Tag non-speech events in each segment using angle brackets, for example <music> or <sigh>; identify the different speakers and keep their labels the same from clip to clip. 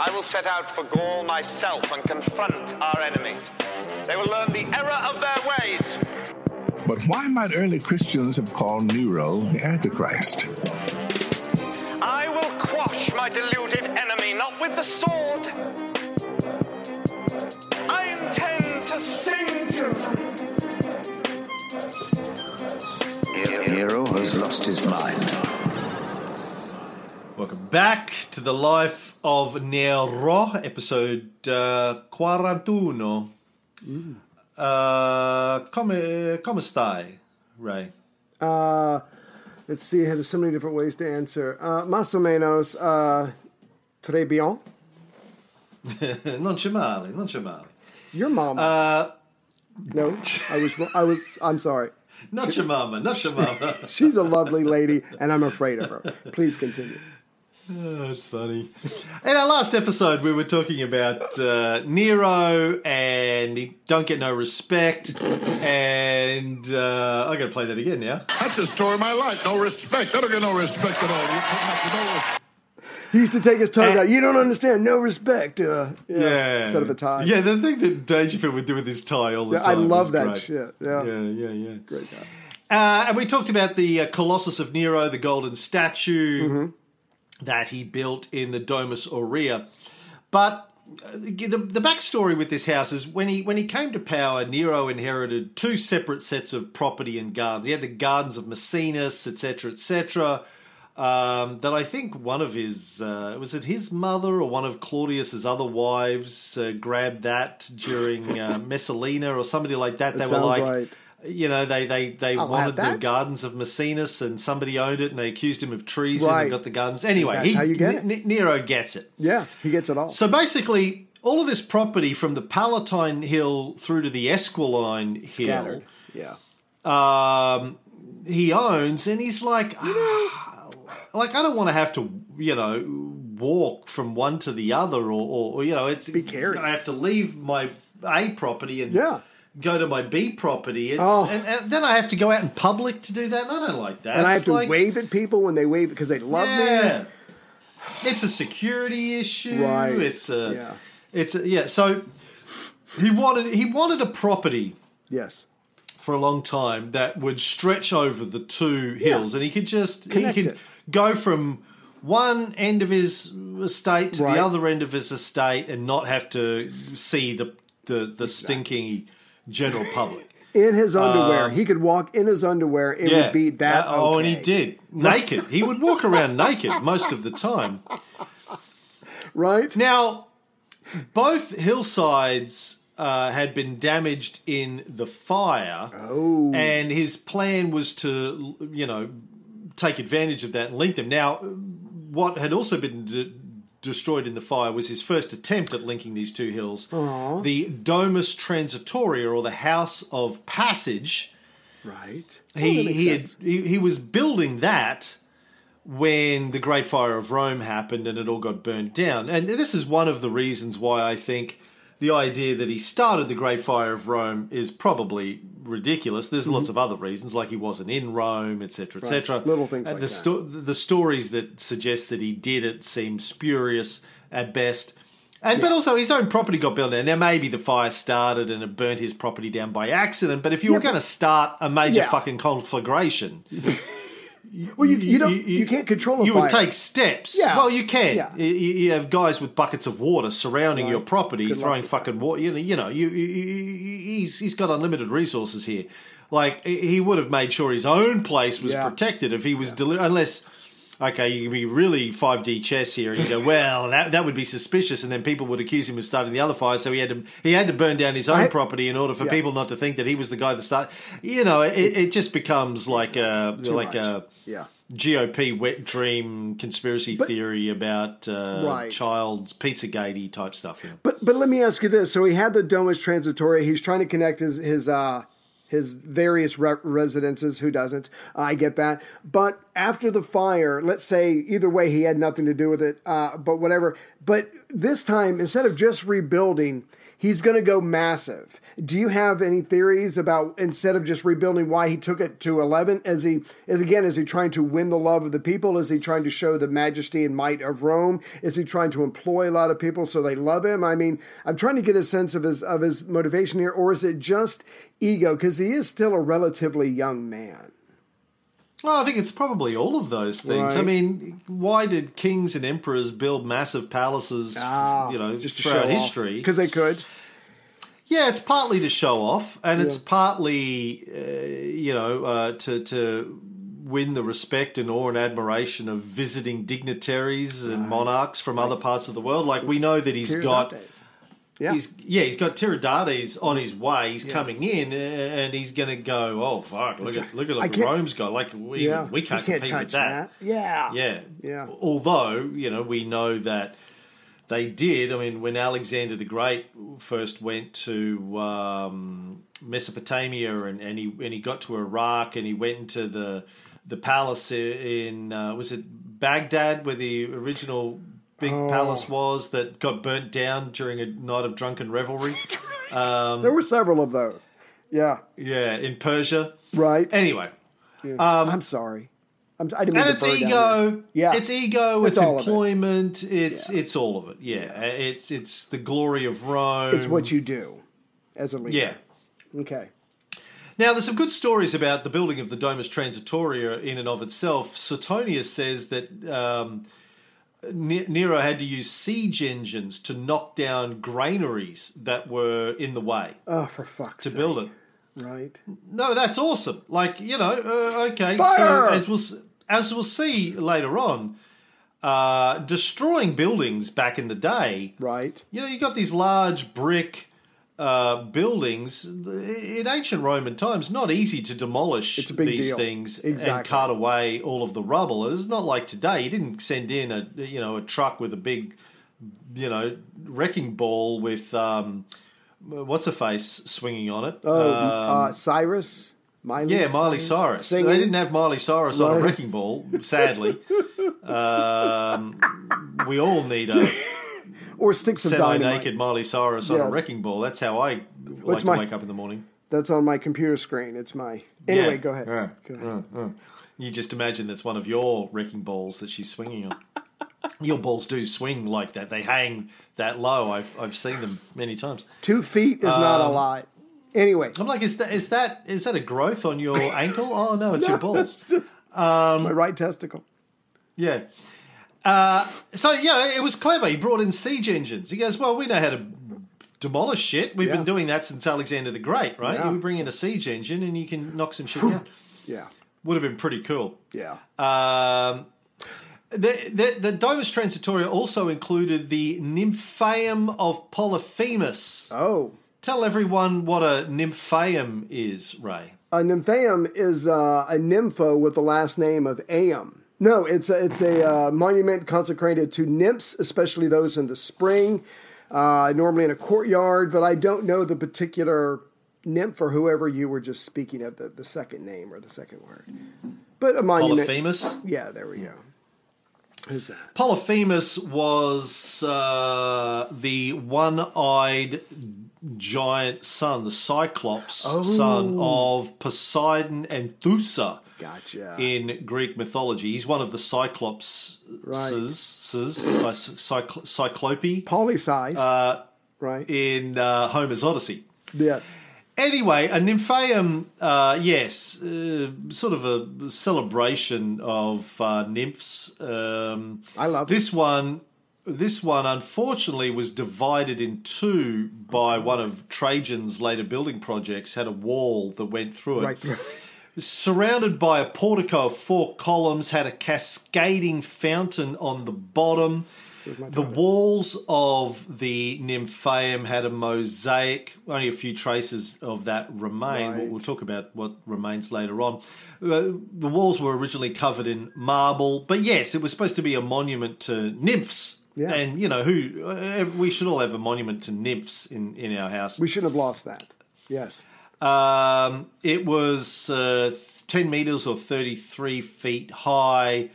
Speaker 1: I will set out for Gaul myself and confront our enemies. They will learn the error of their ways.
Speaker 2: But why might early Christians have called Nero the Antichrist?
Speaker 1: I will quash my deluded enemy, not with the sword. I intend to sing to them.
Speaker 3: Nero has lost his mind.
Speaker 4: Welcome back to the life of Nero, episode uh, 41. Uh, come, come stai, Ray?
Speaker 5: Uh, let's see. There's so many different ways to answer. Uh, más o menos. Uh, très bien. <laughs>
Speaker 4: non c'è male, non c'è male.
Speaker 5: Your mom.
Speaker 4: Uh,
Speaker 5: no, I was. I was. I'm sorry.
Speaker 4: not your mama, not your mama. <laughs>
Speaker 5: She's a lovely lady, and I'm afraid of her. Please continue.
Speaker 4: Oh, that's funny. In our last episode, we were talking about uh, Nero and he don't get no respect. And uh, I got to play that again now.
Speaker 6: That's the story of my life. No respect. I don't get no respect at all. You put.
Speaker 5: He used to take his tongue
Speaker 4: And-
Speaker 5: out. You don't understand. No respect. Uh, yeah,
Speaker 4: Yeah.
Speaker 5: Instead of a tie.
Speaker 4: Yeah, the thing that Dangerfield would do with his tie all the
Speaker 5: Yeah, I love that
Speaker 4: great.
Speaker 5: shit. Yeah.
Speaker 4: Yeah, yeah, yeah.
Speaker 5: Great guy.
Speaker 4: Uh, and we talked about the uh, Colossus of Nero, the golden statue
Speaker 5: Mm-hmm.
Speaker 4: That he built in the Domus Aurea. But uh, the, the backstory with this house is when he when he came to power, Nero inherited two separate sets of property and gardens. He had the gardens of Maecenas, etc., etc. Um, that I think one of his uh, was it his mother or one of Claudius's other wives uh, grabbed that during uh, <laughs> Messalina or somebody like that. They were like,
Speaker 5: right.
Speaker 4: You know, they they they
Speaker 5: I'll
Speaker 4: wanted the gardens of Maecenas, and somebody owned it, and they accused him of treason
Speaker 5: Right.
Speaker 4: and got the gardens. Anyway,
Speaker 5: That's
Speaker 4: he,
Speaker 5: how you get it.
Speaker 4: Nero gets it.
Speaker 5: Yeah, he gets it all.
Speaker 4: So basically, all of this property from the Palatine Hill through to the Esquiline Hill,
Speaker 5: Yeah.
Speaker 4: um, he owns, and he's like, "Ah, <sighs> like I don't want to have to, you know, walk from one to the other, or, or, or you know, it's
Speaker 5: Be carried.
Speaker 4: I have to leave my A property and
Speaker 5: Yeah.
Speaker 4: Go to my B property. It's,
Speaker 5: Oh.
Speaker 4: and, and then I have to go out in public to do that. And I don't like that.
Speaker 5: And I have
Speaker 4: It's
Speaker 5: to
Speaker 4: like-
Speaker 5: wave at people when they wave because they love
Speaker 4: yeah.
Speaker 5: me.
Speaker 4: It's a security issue.
Speaker 5: Right.
Speaker 4: It's a.
Speaker 5: Yeah.
Speaker 4: It's a, yeah. So he wanted he wanted a property
Speaker 5: Yes.
Speaker 4: for a long time that would stretch over the two hills, and he could just
Speaker 5: Connect
Speaker 4: he could
Speaker 5: it.
Speaker 4: go from one end of his estate to
Speaker 5: Right.
Speaker 4: the other end of his estate and not have to see the the, the stinking general public.
Speaker 5: In his underwear. he could walk in his underwear. It would be that.
Speaker 4: Uh, Oh, and he did naked. He would walk around naked most of the time.
Speaker 5: Right?
Speaker 4: Now, both hillsides uh, had been damaged in the fire,
Speaker 5: Oh.
Speaker 4: and his plan was to, you know, take advantage of that and link them. Now, what had also been de- destroyed in the fire was his first attempt at linking these two hills. The Domus Transitoria, or the House of Passage.
Speaker 5: Right.
Speaker 4: He
Speaker 5: Oh,
Speaker 4: he, had, he he was building that when the Great Fire of Rome happened and it all got burnt down. And this is one of the reasons why I think the idea that he started the Great Fire of Rome is probably ridiculous. There's lots of other reasons, like he wasn't in Rome, etc., etc.
Speaker 5: Mm-hmm. Little things
Speaker 4: And
Speaker 5: like
Speaker 4: the
Speaker 5: that.
Speaker 4: sto- the stories that suggest that he did it seem spurious at best. And but also his own property got burnt down. Now maybe the fire started and it burnt his property down by accident. But if you
Speaker 5: Yeah,
Speaker 4: were going to start a major
Speaker 5: Yeah.
Speaker 4: fucking conflagration, <laughs>
Speaker 5: Well, you, you don't. You, can't control a
Speaker 4: You
Speaker 5: fire.
Speaker 4: would take steps.
Speaker 5: Yeah.
Speaker 4: Well, you can.
Speaker 5: Yeah.
Speaker 4: You, you have guys with buckets of water surrounding your property,
Speaker 5: Good
Speaker 4: throwing fucking water. You know, you know, you, you, you- he's he's got unlimited resources here. Like he would have made sure his own place was
Speaker 5: Yeah.
Speaker 4: protected if he was deli- unless. Okay, you can be really 5D chess here, and you go, <laughs> well, that, that would be suspicious, and then people would accuse him of starting the other fire. So he had to he had to burn down his own
Speaker 5: I-
Speaker 4: property in order for
Speaker 5: Yeah.
Speaker 4: people not to think that he was the guy that started. You know, it, it just becomes like a like
Speaker 5: much.
Speaker 4: a
Speaker 5: Yeah.
Speaker 4: GOP wet dream conspiracy
Speaker 5: But-
Speaker 4: theory about uh,
Speaker 5: Right.
Speaker 4: child's Pizzagate type stuff. Yeah.
Speaker 5: But but let me ask you this: so he had the Domus transitory. He's trying to connect his his uh his various re- residences. Who doesn't? I get that. But after the fire, let's say either way, he had nothing to do with it. Uh, but whatever. But this time, instead of just rebuilding, he's going to go massive. Do you have any theories about instead of just rebuilding, why he took it to eleven? Is he is again is he trying to win the love of the people? Is he trying to show the majesty and might of Rome? Is he trying to employ a lot of people so they love him? I mean, I'm trying to get a sense of his of his motivation here, or is it just ego? Because he is still a relatively young man.
Speaker 4: Well, I think it's probably all of those things. I mean, why did kings and emperors build massive palaces, you know, just throughout history?
Speaker 5: because they could.
Speaker 4: Yeah, it's partly to show off, and it's partly, uh, you know, uh, to to win the respect and awe and admiration of visiting dignitaries and monarchs from other parts of the world. Like we know that he's got.
Speaker 5: Yeah.
Speaker 4: He's yeah, he's got Tiridates on his way. He's coming in, and he's going to go. Oh fuck! Look at look at what Rome's got. Like we
Speaker 5: yeah.
Speaker 4: we can't,
Speaker 5: You
Speaker 4: compete with
Speaker 5: touch
Speaker 4: that.
Speaker 5: Yeah.
Speaker 4: Yeah.
Speaker 5: Yeah.
Speaker 4: Although, you know, we know that they did. I mean, when Alexander the Great first went to um, Mesopotamia and, and he and he got to Iraq and he went into the the palace in uh, was it Baghdad where the original big
Speaker 5: Oh.
Speaker 4: palace was that got burnt down during a night of drunken revelry. <laughs>
Speaker 5: There were several of those. Yeah.
Speaker 4: yeah, in Persia.
Speaker 5: Right.
Speaker 4: Anyway,
Speaker 5: I'm sorry. I'm, I didn't mean
Speaker 4: and
Speaker 5: to
Speaker 4: it's
Speaker 5: burn down
Speaker 4: ego.
Speaker 5: Yeah.
Speaker 4: it's ego.
Speaker 5: It's
Speaker 4: It's,
Speaker 5: all of it.
Speaker 4: employment. It's it's all of it. Yeah, it's it's the glory of Rome.
Speaker 5: It's what you do as a leader.
Speaker 4: Yeah.
Speaker 5: Okay.
Speaker 4: Now, there's some good stories about the building of the Domus Transitoria in and of itself. Suetonius says that um, Ne- Nero had to use siege engines to knock down granaries that were in the way
Speaker 5: Oh, for fuck's
Speaker 4: to
Speaker 5: sake.
Speaker 4: build it.
Speaker 5: Right.
Speaker 4: No, that's awesome. Like you know, uh, okay.
Speaker 5: Fire!
Speaker 4: So as we'll as we'll see later on, uh, destroying buildings back in the day.
Speaker 5: Right.
Speaker 4: You know, you got these large brick uh, buildings in ancient Roman times. Not easy to demolish
Speaker 5: It's a big
Speaker 4: these
Speaker 5: deal.
Speaker 4: things and
Speaker 5: Exactly.
Speaker 4: cart away all of the rubble. It's not like today. You didn't send in a you know a truck with a big you know wrecking ball with um, what's a face swinging on it.
Speaker 5: Oh,
Speaker 4: Um,
Speaker 5: uh, Cyrus. Miley.
Speaker 4: yeah, Miley Cyrus.
Speaker 5: Singing.
Speaker 4: They didn't have Miley Cyrus on a wrecking ball, sadly. <laughs> um, we all need a <laughs>
Speaker 5: or sticks of
Speaker 4: semi-naked
Speaker 5: dynamite.
Speaker 4: Miley Cyrus on a wrecking ball. That's how I
Speaker 5: What's
Speaker 4: like to
Speaker 5: my-
Speaker 4: wake up in the morning.
Speaker 5: That's on my computer screen. It's my. Anyway,
Speaker 4: Yeah.
Speaker 5: go ahead.
Speaker 4: Yeah.
Speaker 5: Go ahead.
Speaker 4: You just imagine that's one of your wrecking balls that she's swinging on. Your balls do swing like that. They hang that low. I've I've seen them many times.
Speaker 5: Two feet is not a
Speaker 4: Um,
Speaker 5: lot. Anyway,
Speaker 4: I'm like, is that is that is that a growth on your <laughs> ankle? Oh no, it's your balls.
Speaker 5: It's just
Speaker 4: Um,
Speaker 5: my right testicle.
Speaker 4: Yeah. Uh, so yeah, it was clever. He brought in siege engines. He goes, "Well, we know how to demolish shit. We've
Speaker 5: Yeah.
Speaker 4: been doing that since Alexander the Great, right?
Speaker 5: Yeah.
Speaker 4: We bring in a siege engine and you can knock some shit down.
Speaker 5: Yeah.
Speaker 4: Would have been pretty cool."
Speaker 5: Yeah.
Speaker 4: Um, the, the, the Domus Transitoria also included the Nymphaeum of Polyphemus.
Speaker 5: oh.
Speaker 4: Tell everyone what a Nymphaeum is, Ray.
Speaker 5: A nymphaeum is uh, a nympho with the last name of Aeum. No, it's a, it's a uh, monument consecrated to nymphs, especially those in the spring, uh, normally in a courtyard, but I don't know the particular nymph or whoever you were just speaking of, the, the second name or the second word. But a monument.
Speaker 4: Polyphemus.
Speaker 5: Yeah, there we go. Who's that?
Speaker 4: Polyphemus was uh, the one-eyed giant son, the Cyclops
Speaker 5: Oh.
Speaker 4: son of Poseidon and Thoosa
Speaker 5: Gotcha.
Speaker 4: in Greek mythology. He's one of the Cyclops, cycl- Cyclope
Speaker 5: Polysize.
Speaker 4: Uh,
Speaker 5: right.
Speaker 4: in uh, Homer's Odyssey.
Speaker 5: yes.
Speaker 4: Anyway, a nymphaeum, uh, yes, uh, sort of a celebration of uh, nymphs. Um,
Speaker 5: I love it.
Speaker 4: this one. This one, unfortunately, was divided in two by one of Trajan's later building projects. Had a wall that went through it,
Speaker 5: Right.
Speaker 4: Surrounded by a portico of four columns. Had a cascading fountain on the bottom. The walls of the Nymphaeum had a mosaic. Only a few traces of that remain.
Speaker 5: Right.
Speaker 4: We'll talk about what remains later on. Uh, the walls were originally covered in marble, but yes, it was supposed to be a monument to nymphs.
Speaker 5: Yeah.
Speaker 4: And you know who uh, we should all have a monument to nymphs in in our house.
Speaker 5: We shouldn't have lost that. Yes.
Speaker 4: Um, it was uh, 10 meters or 33 feet high.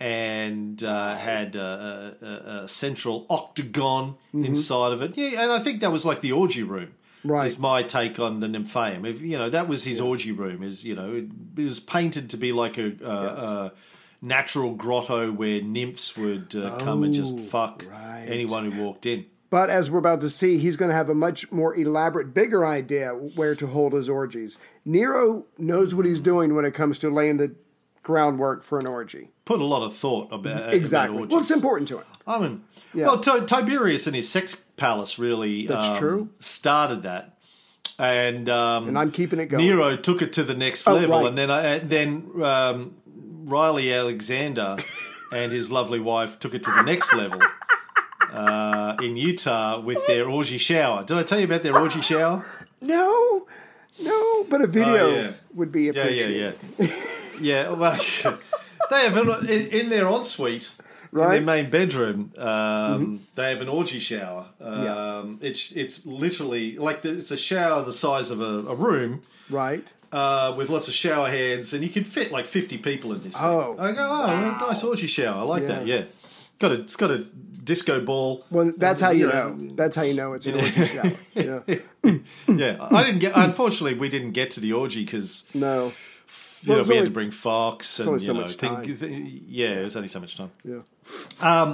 Speaker 4: and uh, had a, a, a central octagon inside of it. Yeah, and I think that was like the orgy room.
Speaker 5: Right.
Speaker 4: Is my take on the Nymphaeum. If you know, that was his orgy room. Is you know, it, it was painted to be like a, a, a natural grotto where nymphs would uh, come and just fuck
Speaker 5: right.
Speaker 4: anyone who walked in.
Speaker 5: But as we're about to see, he's going to have a much more elaborate, bigger idea where to hold his orgies. Nero knows what he's doing when it comes to laying the groundwork for an orgy.
Speaker 4: Put a lot of thought about
Speaker 5: Exactly.
Speaker 4: About
Speaker 5: Well, it's important to him.
Speaker 4: I mean,
Speaker 5: Yeah.
Speaker 4: well, Ti- Tiberius and his sex palace really
Speaker 5: That's
Speaker 4: um,
Speaker 5: true.
Speaker 4: started that, and um,
Speaker 5: And I'm keeping it going.
Speaker 4: Nero took it to the next
Speaker 5: Oh,
Speaker 4: level,
Speaker 5: right.
Speaker 4: and then uh, then um, Riley Alexander <laughs> and his lovely wife took it to the next level uh, in Utah with their orgy shower. Did I tell you about their orgy shower?
Speaker 5: No, no, but a video
Speaker 4: Oh, yeah.
Speaker 5: would be appreciated.
Speaker 4: yeah, yeah. yeah, yeah, well, <laughs> they have an, in, in their ensuite,
Speaker 5: Right. Mm-hmm.
Speaker 4: in their main bedroom, um, they have an orgy shower. Um, It's it's literally like the, it's a shower the size of a, a room
Speaker 5: Right.
Speaker 4: uh, with lots of shower heads, and you can fit like fifty people in this.
Speaker 5: Oh.
Speaker 4: thing. I go, oh, nice orgy shower. I like that.
Speaker 5: Yeah.
Speaker 4: Yeah, got a it's got a disco ball.
Speaker 5: Well, that's how you
Speaker 4: You
Speaker 5: know.
Speaker 4: know.
Speaker 5: That's how you know it's an orgy shower. Yeah. <laughs>
Speaker 4: Yeah, I didn't get. Unfortunately, we didn't get to the orgy because
Speaker 5: No.
Speaker 4: you
Speaker 5: Well,
Speaker 4: know, we had to bring forks and you
Speaker 5: so
Speaker 4: know, think, th- yeah, it was only so much time.
Speaker 5: Yeah.
Speaker 4: Um,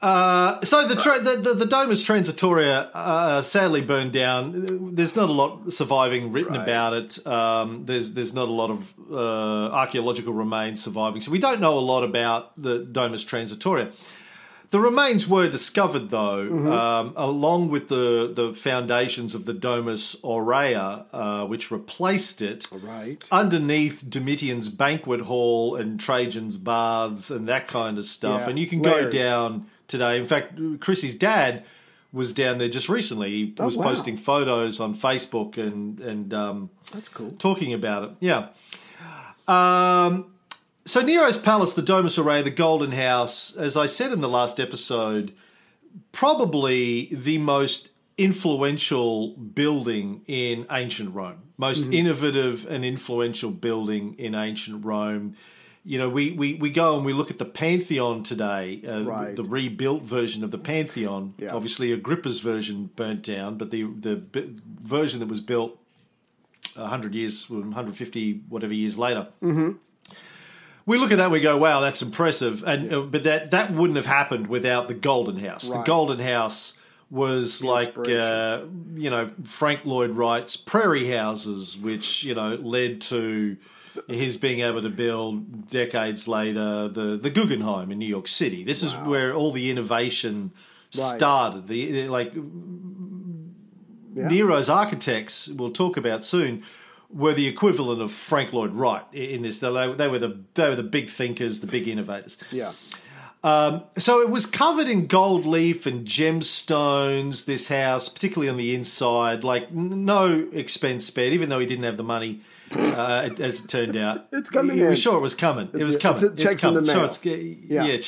Speaker 4: Uh, so the, tra- the, the the Domus Transitoria uh, sadly burned down. There's not a lot surviving written
Speaker 5: Right.
Speaker 4: about it. Um, there's there's not a lot of uh, archaeological remains surviving, so we don't know a lot about the Domus Transitoria. The remains were discovered, though,
Speaker 5: Mm-hmm.
Speaker 4: um, along with the, the foundations of the Domus Aurea, uh, which replaced it
Speaker 5: Right.
Speaker 4: underneath Domitian's banquet hall and Trajan's baths and that kind of stuff.
Speaker 5: Yeah,
Speaker 4: And you can
Speaker 5: layers.
Speaker 4: go down today. In fact, Chrissy's dad was down there just recently. He
Speaker 5: Oh,
Speaker 4: was
Speaker 5: wow.
Speaker 4: posting photos on Facebook and and um,
Speaker 5: That's cool.
Speaker 4: talking about it. Yeah. Um, so Nero's palace, the Domus Aurea, the Golden House, as I said in the last episode, probably the most influential building in ancient Rome, most
Speaker 5: Mm-hmm.
Speaker 4: innovative and influential building in ancient Rome. You know, we, we, we go and we look at the Pantheon today, uh,
Speaker 5: Right.
Speaker 4: the rebuilt version of the Pantheon.
Speaker 5: Yeah.
Speaker 4: Obviously, Agrippa's version burnt down, but the the b- version that was built 100 years, 150 whatever years later. Mm-hmm. We look at that, and we go, "Wow, that's impressive," and uh, but that that wouldn't have happened without the Golden House. The Golden House was like uh, you know Frank Lloyd Wright's prairie houses, which you know led to his being able to build decades later the the Guggenheim in New York City. This is where all the innovation started. The like
Speaker 5: Yeah.
Speaker 4: Nero's architects, we'll talk about soon, were the equivalent of Frank Lloyd Wright in this. They, they were the they were the big thinkers, the big innovators.
Speaker 5: Yeah.
Speaker 4: So it was covered in gold leaf and gemstones. This house, particularly on the inside, like no expense spared. Even though he didn't have the money, uh, as it turned out, <laughs>
Speaker 5: It's coming
Speaker 4: He was sure it was coming. It was coming.
Speaker 5: it's- it checks in
Speaker 4: coming.
Speaker 5: the
Speaker 4: Sure, it's-
Speaker 5: Yeah.
Speaker 4: yeah,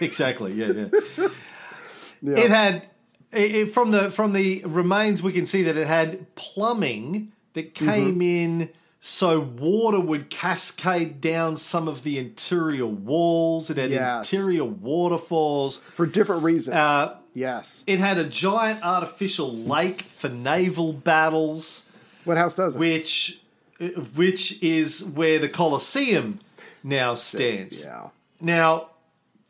Speaker 4: <laughs> exactly. Yeah, yeah. <laughs> It had it- from the from the remains we can see that it had plumbing that came
Speaker 5: Mm-hmm.
Speaker 4: in so water would cascade down some of the interior walls. It had
Speaker 5: Yes.
Speaker 4: interior waterfalls.
Speaker 5: For different reasons.
Speaker 4: Uh,
Speaker 5: yes.
Speaker 4: it had a giant artificial lake for naval battles,
Speaker 5: What house doesn't?
Speaker 4: which which is where the Colosseum now stands.
Speaker 5: yeah.
Speaker 4: Now,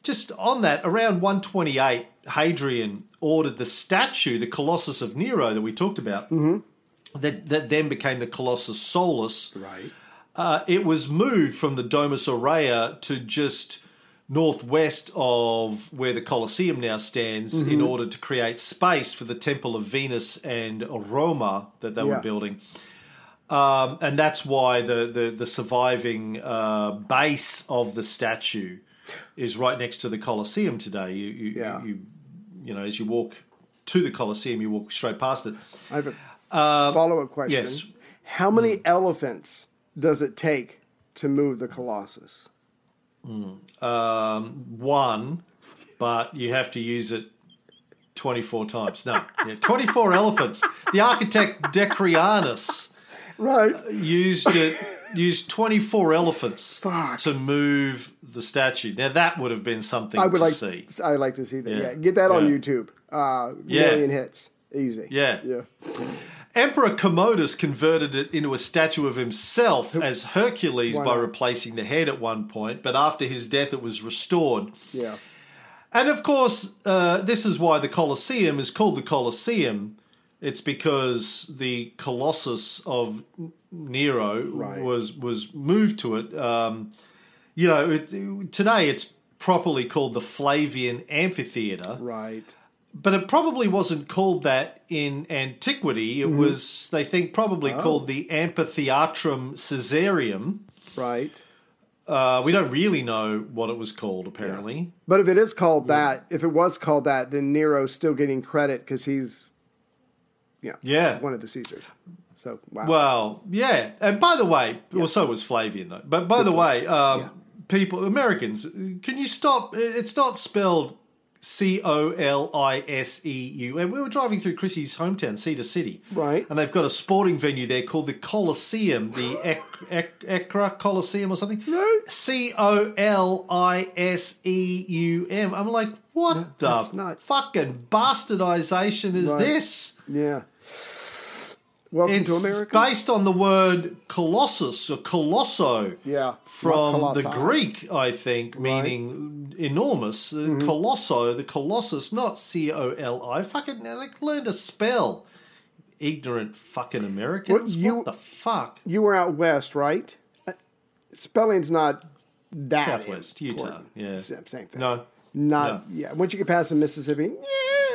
Speaker 4: just on that, around 128, Hadrian ordered the statue, the Colossus of Nero that we talked about, that, that then became the Colossus Solis.
Speaker 5: Right.
Speaker 4: Uh, it was moved from the Domus Aurea to just northwest of where the Colosseum now stands in order to create space for the Temple of Venus and Roma that they
Speaker 5: Yeah.
Speaker 4: were building. Um, and that's why the, the, the surviving uh, base of the statue is right next to the Colosseum today. You, you,
Speaker 5: Yeah.
Speaker 4: you, you know, as you walk to the Colosseum, you walk straight past it.
Speaker 5: I a follow up question.
Speaker 4: Uh, yes.
Speaker 5: How many elephants does it take to move the Colossus?
Speaker 4: um, one, but you have to use it 24 times. No, yeah, 24 elephants. The architect Decrianus
Speaker 5: Right.
Speaker 4: used it used 24 elephants
Speaker 5: Fuck.
Speaker 4: to move the statue. Now that would have been something
Speaker 5: I would
Speaker 4: to
Speaker 5: like.
Speaker 4: see.
Speaker 5: I would like to see that. Yeah,
Speaker 4: Yeah.
Speaker 5: get that on YouTube. Uh,
Speaker 4: Yeah.
Speaker 5: Million hits, easy.
Speaker 4: Yeah.
Speaker 5: yeah.
Speaker 4: Emperor Commodus converted it into a statue of himself as Hercules by replacing the head at one point, but after his death it was restored.
Speaker 5: Yeah.
Speaker 4: And of course, uh, this is why the Colosseum is called the Colosseum. It's because the Colossus of Nero
Speaker 5: Right.
Speaker 4: was was moved to it. Um, you know, it, today it's properly called the Flavian Amphitheater,
Speaker 5: Right.
Speaker 4: But it probably wasn't called that in antiquity. It was, they think, probably called the Amphitheatrum Caesareum.
Speaker 5: Right.
Speaker 4: Uh, we don't really know what it was called, apparently.
Speaker 5: But if it is called that, if it was called that, then Nero's still getting credit because he's, you know,
Speaker 4: Yeah.
Speaker 5: one of the Caesars. So wow.
Speaker 4: Well, yeah. And by the way, well, so was Flavian though. But by the way, um, people, Americans, can you stop? It's not spelled C O L I S E U. And we were driving through Chrissy's hometown, Cedar City,
Speaker 5: Right.
Speaker 4: And they've got a sporting venue there called the Coliseum, the Ecra Coliseum or something.
Speaker 5: Right.
Speaker 4: C O L I S E U M. I'm like, what
Speaker 5: that's
Speaker 4: the fucking bastardization is
Speaker 5: Right.
Speaker 4: this?
Speaker 5: yeah. Welcome
Speaker 4: It's
Speaker 5: to America.
Speaker 4: based on the word colossus or colosso.
Speaker 5: Yeah,
Speaker 4: From the. Greek, I think, meaning enormous. Uh,
Speaker 5: Mm-hmm.
Speaker 4: Colosso, the colossus, not C O L I. Fucking like learn to spell. Ignorant fucking Americans.
Speaker 5: Well, you-
Speaker 4: what the fuck?
Speaker 5: You were out west, right? Uh, Spelling's not that
Speaker 4: Southwest, Utah, yeah.
Speaker 5: Same, thing.
Speaker 4: No.
Speaker 5: Not yeah. Once you get past the Mississippi, yeah,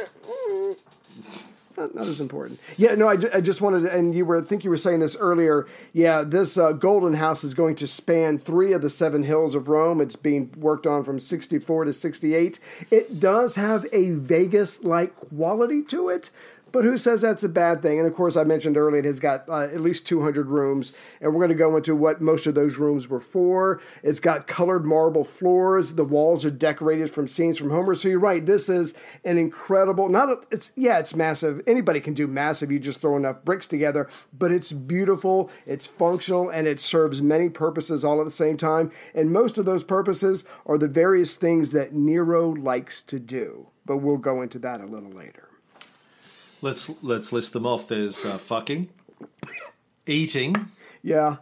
Speaker 5: not, not as important. Yeah, no. I, I just wanted, to, and you were I think you were saying this earlier. Yeah, this uh, Golden House is going to span three of the seven hills of Rome. It's being worked on from sixty four to sixty eight. It does have a Vegas like quality to it. But who says that's a bad thing? And of course, I mentioned earlier it has got uh, at least 200 rooms, and we're going to go into what most of those rooms were for. It's got colored marble floors. The walls are decorated from scenes from Homer. So you're right. This is an incredible. Not a, it's yeah, it's massive. Anybody can do massive. You just throw enough bricks together. But it's beautiful. It's functional, and it serves many purposes all at the same time. And most of those purposes are the various things that Nero likes to do. But we'll go into that a little later.
Speaker 4: Let's let's list them off. There's uh, fucking, eating,
Speaker 5: Yeah.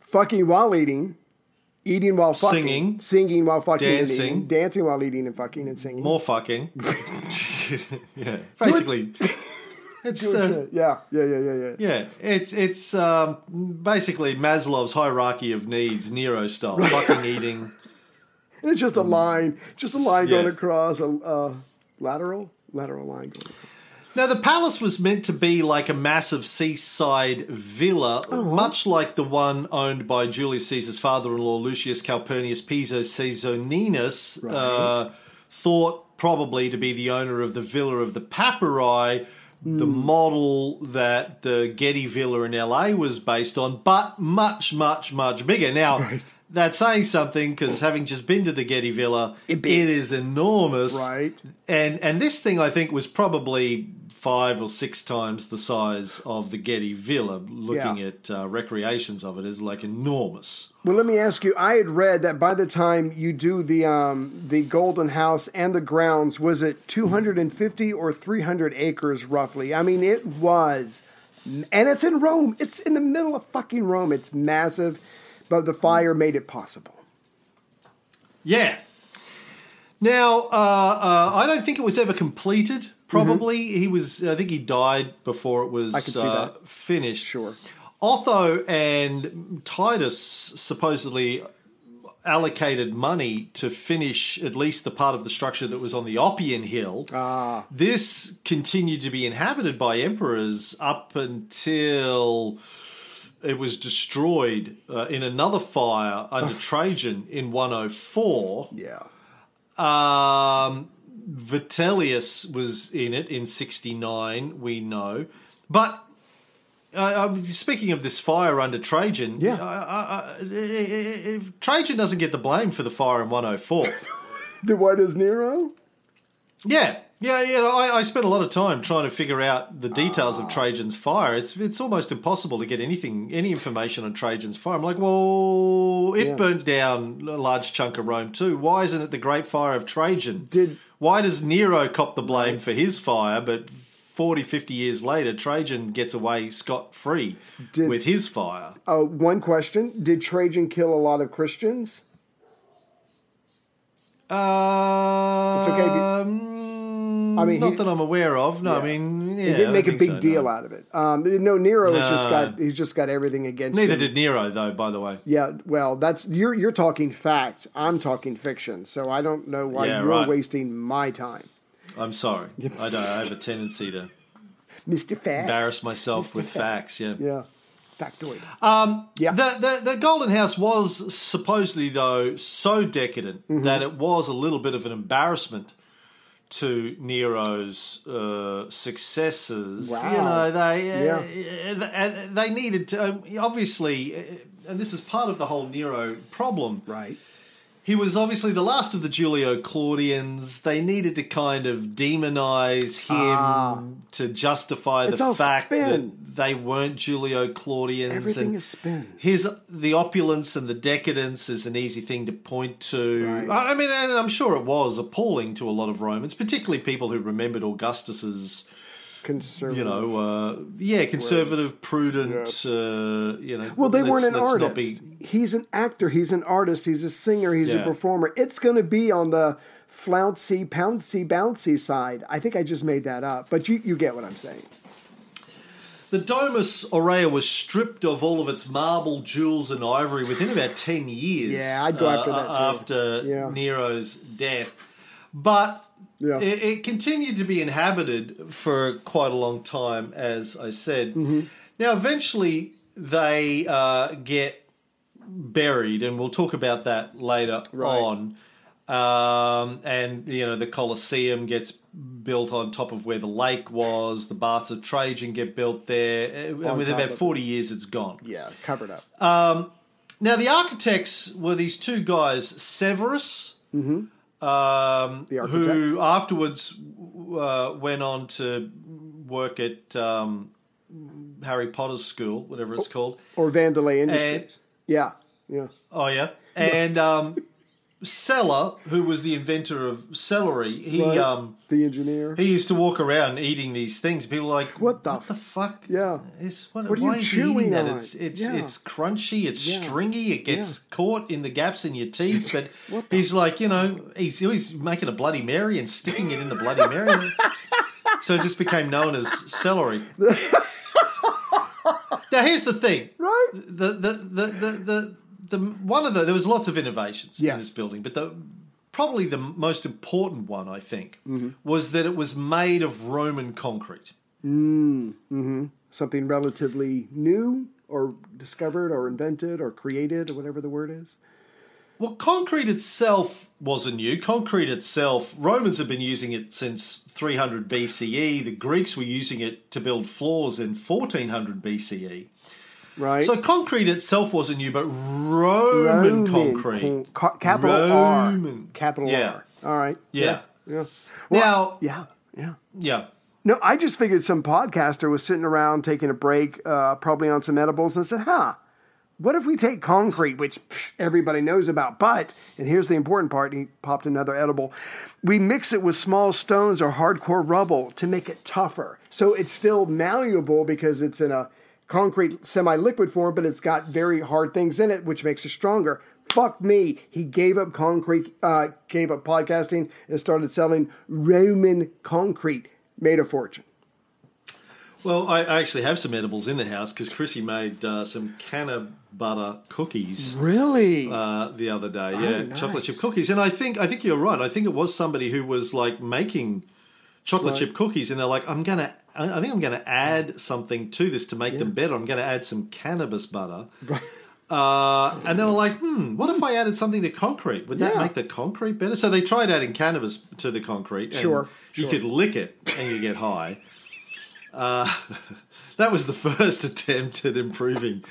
Speaker 5: Fucking while eating. Eating while fucking.
Speaker 4: Singing.
Speaker 5: Singing while fucking.
Speaker 4: Dancing.
Speaker 5: eating, dancing while eating and fucking and singing.
Speaker 4: more fucking. <laughs> yeah, basically, it's the
Speaker 5: yeah, yeah, yeah, yeah, yeah.
Speaker 4: Yeah, it's it's um, basically Maslow's hierarchy of needs, Nero style, fucking eating.
Speaker 5: And it's just a line, just a line going across, a uh, lateral, lateral line going across.
Speaker 4: Now, the palace was meant to be like a massive seaside villa, much like the one owned by Julius Caesar's father-in-law, Lucius Calpurnius Piso Caesoninus, uh, thought probably to be the owner of the Villa of the Papyri, the model that the Getty Villa in LA was based on, but much, much, much bigger. Now, that's saying something because having just been to the Getty Villa, it is enormous.
Speaker 5: Right.
Speaker 4: And and this thing I think was probably five or six times the size of the Getty Villa. Looking
Speaker 5: Yeah.
Speaker 4: at uh, recreations of it is like enormous.
Speaker 5: Well, let me ask you. I had read that by the time you do the um, the Golden House and the grounds, was it 250 or 300 acres roughly? I mean, it was, and it's in Rome. It's in the middle of fucking Rome. It's massive, but the fire made it possible.
Speaker 4: Yeah. Now uh, uh, I don't think it was ever completed. Probably he was. I think he died before it was
Speaker 5: I can see
Speaker 4: uh,
Speaker 5: that.
Speaker 4: finished.
Speaker 5: Sure.
Speaker 4: Otho and Titus supposedly allocated money to finish at least the part of the structure that was on the Oppian Hill.
Speaker 5: Ah.
Speaker 4: This continued to be inhabited by emperors up until it was destroyed uh, in another fire under <laughs> Trajan in 104.
Speaker 5: Yeah.
Speaker 4: Um, Vitellius was in it in 69, we know. But uh, um, speaking of this fire under Trajan,
Speaker 5: Yeah.
Speaker 4: uh, uh, uh, if Trajan doesn't get the blame for the fire in 104. <laughs>
Speaker 5: The does Nero?
Speaker 4: yeah, Yeah, yeah. I, I spent a lot of time trying to figure out the details of Trajan's fire. It's it's almost impossible to get anything, any information on Trajan's fire. I'm like, well, it
Speaker 5: Yeah.
Speaker 4: burnt down a large chunk of Rome too. Why isn't it the Great Fire of Trajan?
Speaker 5: Did-
Speaker 4: why does Nero cop the blame for his fire, but 40, 50 years later, Trajan gets away scot free with his fire?
Speaker 5: Uh, one question: Did Trajan kill a lot of Christians?
Speaker 4: Uh,
Speaker 5: It's okay I mean,
Speaker 4: not
Speaker 5: he-
Speaker 4: that I'm aware of. No, I mean, yeah,
Speaker 5: he didn't make a big
Speaker 4: so,
Speaker 5: deal
Speaker 4: no.
Speaker 5: out of it. Um, no, Nero has just got he's just got everything against
Speaker 4: Neither
Speaker 5: him.
Speaker 4: did Nero, though. By the way.
Speaker 5: Yeah, well, that's you're you're talking fact. I'm talking fiction, so I don't know why
Speaker 4: Yeah,
Speaker 5: you're
Speaker 4: right.
Speaker 5: wasting my time,
Speaker 4: I'm sorry. I don't. I have a tendency to <laughs>
Speaker 5: Mister Facts.
Speaker 4: embarrass myself with facts. Yeah.
Speaker 5: Yeah, factoid. Um, yeah,
Speaker 4: The, the the Golden House was supposedly though so decadent
Speaker 5: Mm-hmm.
Speaker 4: that it was a little bit of an embarrassment to Nero's uh, successors.
Speaker 5: Wow.
Speaker 4: You know they uh,
Speaker 5: Yeah.
Speaker 4: and they needed to um, obviously, uh, and this is part of the whole Nero problem.
Speaker 5: right.
Speaker 4: He was obviously the last of the Julio Claudians. They needed to kind of demonize him to justify
Speaker 5: Ah.
Speaker 4: The fact
Speaker 5: spin.
Speaker 4: that they weren't Julio Claudians.
Speaker 5: Everything
Speaker 4: and
Speaker 5: is spin.
Speaker 4: His the opulence and the decadence is an easy thing to point to.
Speaker 5: Right.
Speaker 4: I I mean, and I'm sure it was appalling to a lot of Romans, particularly people who remembered Augustus's,
Speaker 5: Conservative.
Speaker 4: you know, uh, yeah, conservative, prudent.
Speaker 5: Yes.
Speaker 4: Uh, you know,
Speaker 5: Well, they weren't an artist.
Speaker 4: be-
Speaker 5: He's an actor. He's an artist. He's a singer. He's a performer. It's going to be on the flouncy, pouncy, bouncy side. I think I just made that up, but you, you get what I'm saying.
Speaker 4: The Domus Aurea was stripped of all of its marble, jewels, and ivory within about 10 years. <sighs>
Speaker 5: Yeah, I'd go after that too.
Speaker 4: After
Speaker 5: Yeah.
Speaker 4: Nero's death. But
Speaker 5: Yeah.
Speaker 4: it, it continued to be inhabited for quite a long time, as I said.
Speaker 5: Mm-hmm.
Speaker 4: Now, eventually, they uh, get buried, and we'll talk about that later
Speaker 5: Right.
Speaker 4: on. Um, and you know the Colosseum gets built on top of where the lake was. The baths of Trajan get built there, and
Speaker 5: On
Speaker 4: within about forty years, it's gone.
Speaker 5: Yeah, covered up.
Speaker 4: Now the architects were these two guys, Severus, um,
Speaker 5: Mm-hmm. The
Speaker 4: who afterwards uh, went on to work at um, Harry Potter's school, whatever it's called.
Speaker 5: or Vandelay Industries. yeah, yeah.
Speaker 4: Oh yeah, and um, Celer, who was the inventor of celery, he
Speaker 5: Right.
Speaker 4: um,
Speaker 5: the engineer.
Speaker 4: he used to walk around eating these things. People were like,
Speaker 5: What the
Speaker 4: the fuck?
Speaker 5: Yeah.
Speaker 4: is what,
Speaker 5: What are
Speaker 4: why
Speaker 5: you
Speaker 4: is he
Speaker 5: chewing
Speaker 4: eating that? It's it's
Speaker 5: Yeah.
Speaker 4: it's crunchy. It's
Speaker 5: Yeah.
Speaker 4: stringy. It gets caught in the gaps in your teeth. <laughs> But he's like, you know, he's he's making a Bloody Mary and sticking it in the Bloody Mary. <laughs> so it just became known as celery. <laughs> now here's the thing
Speaker 5: right?
Speaker 4: the the the the, the, the one of the there was lots of innovations
Speaker 5: Yes.
Speaker 4: in this building, but the probably the most important one I think
Speaker 5: Mm-hmm.
Speaker 4: was that it was made of Roman concrete.
Speaker 5: Something relatively new or discovered or invented or created or whatever the word is.
Speaker 4: Well, concrete itself wasn't new. Concrete itself, Romans have been using it since 300 BCE. The Greeks were using it to build floors in 1400 BCE.
Speaker 5: Right?
Speaker 4: So concrete itself wasn't new, but Roman, concrete.
Speaker 5: con- ca- capital
Speaker 4: Roman.
Speaker 5: R. Capital
Speaker 4: Yeah.
Speaker 5: R. All right.
Speaker 4: Yeah.
Speaker 5: Yeah.
Speaker 4: Now,
Speaker 5: Yeah. Yeah.
Speaker 4: yeah.
Speaker 5: No, I just figured some podcaster was sitting around taking a break, uh, probably on some edibles, and said, huh, what if we take concrete, which pff, everybody knows about, but, and here's the important part, he popped another edible, we mix it with small stones or hardcore rubble to make it tougher. So it's still malleable because it's in a concrete semi-liquid form, but it's got very hard things in it, which makes it stronger. Fuck me. He gave up concrete, uh, gave up podcasting, and started selling Roman concrete. Made a fortune.
Speaker 4: Well, I, I actually have some edibles in the house because Chrissy made uh, some canna butter cookies
Speaker 5: Really?
Speaker 4: uh, the other day. Yeah,
Speaker 5: nice.
Speaker 4: chocolate chip cookies. And I think I think you're right. I think it was somebody who was like making chocolate chip cookies, and they're like, I'm gonna. I think I'm going to add something to this to make them better. I'm going to add some cannabis butter. Uh, and they were like, hmm, what if I added something to concrete? Would that
Speaker 5: Yeah.
Speaker 4: make the concrete better? So they tried adding cannabis to the concrete. And
Speaker 5: Sure,
Speaker 4: You
Speaker 5: sure.
Speaker 4: could lick it and you get high. Uh, <laughs> that was the <laughs> first attempt at improving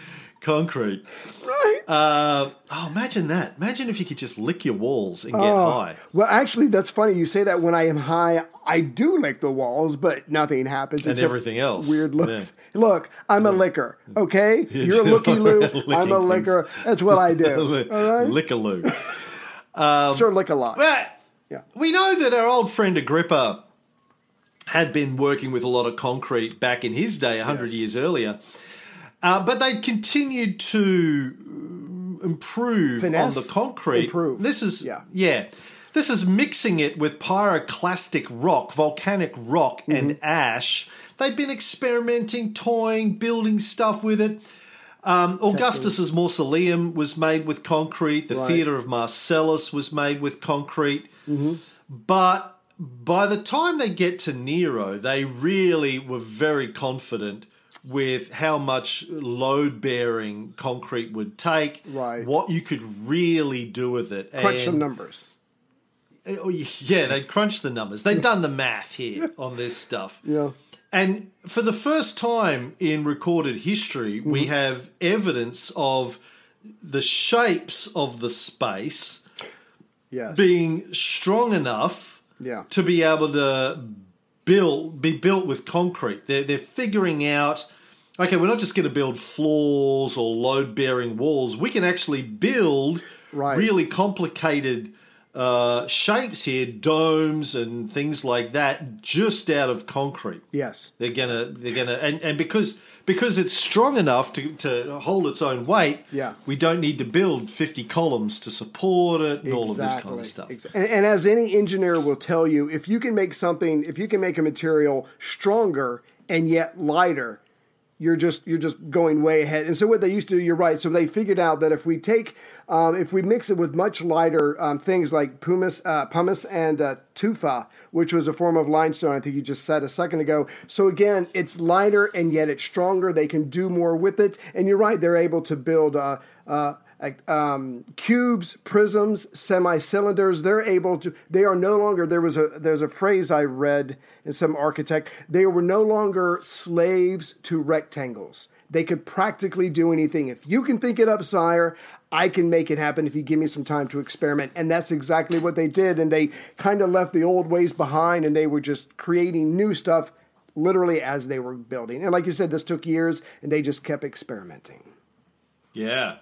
Speaker 4: concrete.
Speaker 5: Right.
Speaker 4: Uh, oh, imagine that. Imagine if you could just lick your walls and get
Speaker 5: Oh.
Speaker 4: high.
Speaker 5: Well, actually, that's funny. You say that when I am high, I do lick the walls, but nothing happens.
Speaker 4: And everything else.
Speaker 5: Weird looks. Look, I'm a licker, okay? <laughs> You're a
Speaker 4: you're
Speaker 5: looky <laughs> loo. I'm a
Speaker 4: things.
Speaker 5: That's what I do. <laughs> All right?
Speaker 4: Lickaloo.
Speaker 5: Sir, lick a lot.
Speaker 4: Well,
Speaker 5: Yeah.
Speaker 4: we know that our old friend Agrippa had been working with a lot of concrete back in his day, 100
Speaker 5: Yes.
Speaker 4: years earlier. Uh, but they continued to um, improve
Speaker 5: Finesse,
Speaker 4: on the concrete.
Speaker 5: improve.
Speaker 4: This is
Speaker 5: Yeah.
Speaker 4: yeah. This is mixing it with pyroclastic rock, volcanic rock,
Speaker 5: Mm-hmm.
Speaker 4: and ash. They've been experimenting, toying, building stuff with it. Um, Augustus's mausoleum was made with concrete. The
Speaker 5: Right.
Speaker 4: theater of Marcellus was made with concrete.
Speaker 5: Mm-hmm.
Speaker 4: But by the time they get to Nero, they really were very confident with how much load bearing concrete would take,
Speaker 5: Right.
Speaker 4: what you could really do with it.
Speaker 5: Crunch some numbers.
Speaker 4: Oh, yeah, they'd crunch the numbers. They'd done the math here <laughs> on this stuff.
Speaker 5: Yeah.
Speaker 4: And for the first time in recorded history,
Speaker 5: Mm-hmm.
Speaker 4: we have evidence of the shapes of the space
Speaker 5: Yes.
Speaker 4: being strong enough
Speaker 5: Yeah.
Speaker 4: to be able to build be built with concrete. They're they're figuring out okay, we're not just going to build floors or load bearing walls. We can actually build
Speaker 5: Right.
Speaker 4: really complicated uh, shapes here, domes and things like that, just out of concrete.
Speaker 5: yes.
Speaker 4: They're gonna they're gonna and, and because because it's strong enough to, to hold its own weight,
Speaker 5: Yeah.
Speaker 4: we don't need to build fifty columns to support it and all of this kind of stuff.
Speaker 5: And, and as any engineer will tell you, if you can make something, if you can make a material stronger and yet lighter, you're just you're just going way ahead. And so what they used to do, you're right. So they figured out that if we take, um, if we mix it with much lighter um, things like pumice, uh, pumice and uh, tufa, which was a form of limestone, I think you just said a second ago. So again, it's lighter and yet it's stronger. They can do more with it. And you're right, they're able to build. Uh, uh, um, cubes, prisms, semi-cylinders. They're able to. They are no longer. There was a. There's a phrase I read in some architect. They were no longer slaves to rectangles. They could practically do anything. If you can think it up, sire, I can make it happen. If you give me some time to experiment, and that's exactly what they did. And they kind of left the old ways behind, and they were just creating new stuff, literally as they were building. And like you said, this took years, and they just kept experimenting.
Speaker 4: Yeah.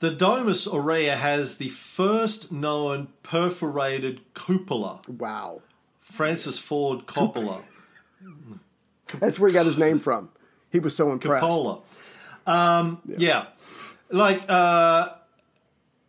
Speaker 4: The Domus Aurea has the first known perforated cupola.
Speaker 5: Wow.
Speaker 4: Francis Ford Coppola.
Speaker 5: That's where he got his name from. He was so impressed.
Speaker 4: Coppola. Um, yeah. Like, uh,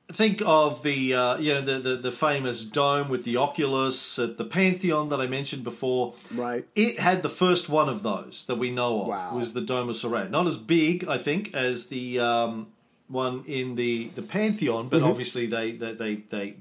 Speaker 4: think of the, uh, you know, the, the, the famous dome with the Oculus at the Pantheon that I mentioned before.
Speaker 5: Right.
Speaker 4: It had the first one of those that we know of.
Speaker 5: Wow.
Speaker 4: Was the Domus Aurea. Not as big, I think, as the um, one in the, the Pantheon,
Speaker 5: Mm-hmm.
Speaker 4: but obviously they, they, they, they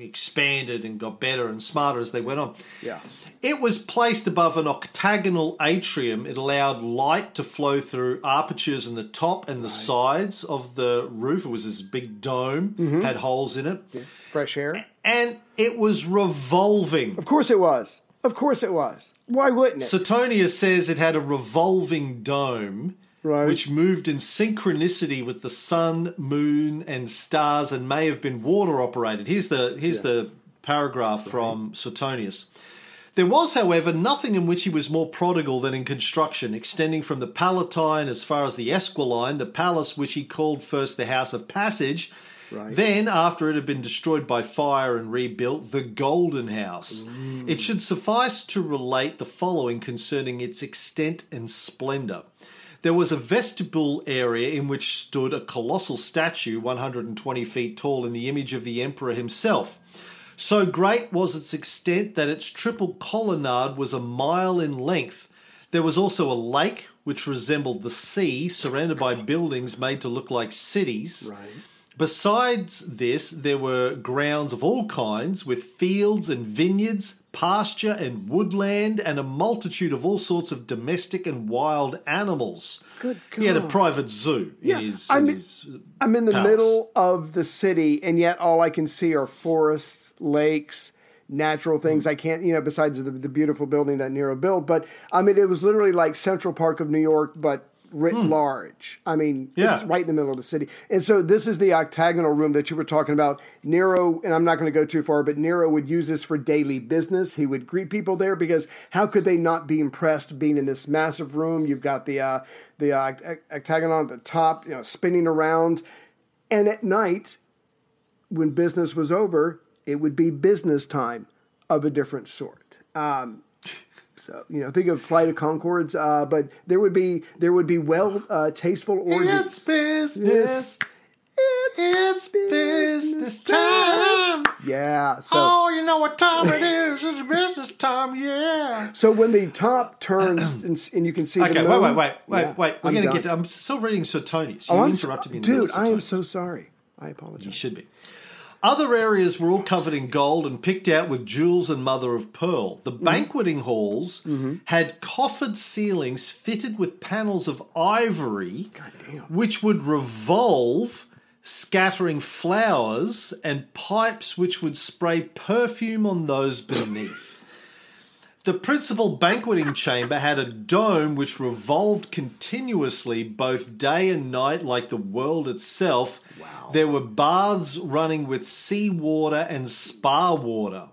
Speaker 4: expanded and got better and smarter as they went on.
Speaker 5: Yeah.
Speaker 4: It was placed above an octagonal atrium. It allowed light to flow through apertures in the top and the sides of the roof. It was this big dome,
Speaker 5: Mm-hmm.
Speaker 4: had holes in it,
Speaker 5: Fresh air.
Speaker 4: and it was revolving.
Speaker 5: Of course it was. Of course it was. Why wouldn't it?
Speaker 4: Suetonius says it had a revolving dome.
Speaker 5: Right.
Speaker 4: Which moved in synchronicity with the sun, moon, and stars, and may have been water operated. Here's the here's the paragraph from Suetonius. There was, however, nothing in which he was more prodigal than in construction, extending from the Palatine as far as the Esquiline, the palace which he called first the House of Passage,
Speaker 5: Right.
Speaker 4: then, after it had been destroyed by fire and rebuilt, the Golden House. Mm. It should suffice to relate the following concerning its extent and splendour. There was a vestibule area in which stood a colossal statue, 120 feet tall, in the image of the emperor himself. So great was its extent that its triple colonnade was a mile in length. There was also a lake which resembled the sea, surrounded by buildings made to look like cities.
Speaker 5: Right.
Speaker 4: Besides this, there were grounds of all kinds, with fields and vineyards, pasture and woodland, and a multitude of all sorts of domestic and wild animals.
Speaker 5: Good
Speaker 4: He had a private zoo
Speaker 5: Yeah,
Speaker 4: in his.
Speaker 5: I
Speaker 4: in his
Speaker 5: I'm in the
Speaker 4: palace.
Speaker 5: middle of the city, and yet all I can see are forests, lakes, natural things. Hmm. I can't, you know, besides the, the beautiful building that Nero built. But I mean, it was literally like Central Park of New York, but writ large. I mean,
Speaker 4: Yeah.
Speaker 5: it's right in the middle of the city. And so this is the octagonal room that you were talking about. Nero, and I'm not going to go too far, but Nero would use this for daily business. He would greet people there because how could they not be impressed being in this massive room? You've got the uh, the uh, oct- octagon at the top, you know, spinning around, and at night, when business was over, it would be business time of a different sort. Um, so you know, think of Flight of Conchords, uh, but there would be there would be well uh, tasteful orgies.
Speaker 4: It's business. It's business time.
Speaker 5: Yeah. So
Speaker 4: Oh, you know what time it is? It's business time, yeah.
Speaker 5: so when the top turns <clears throat> and, and you can see
Speaker 4: Okay,
Speaker 5: the
Speaker 4: wait, wait, wait, wait,
Speaker 5: Yeah,
Speaker 4: wait. We're
Speaker 5: I'm
Speaker 4: going to
Speaker 5: done.
Speaker 4: get. To, I'm still reading Suetonius. You
Speaker 5: Oh,
Speaker 4: interrupted
Speaker 5: so-
Speaker 4: me in the
Speaker 5: dude. I am so sorry. I apologize.
Speaker 4: You should be. Other areas were all covered in gold and picked out with jewels and mother of pearl. The
Speaker 5: Mm-hmm.
Speaker 4: banqueting halls had coffered ceilings fitted with panels of ivory, which would revolve, scattering flowers, and pipes which would spray perfume on those beneath. The principal banqueting chamber had a dome which revolved continuously both day and night like the world itself. Wow. There were baths running with sea water and spa water.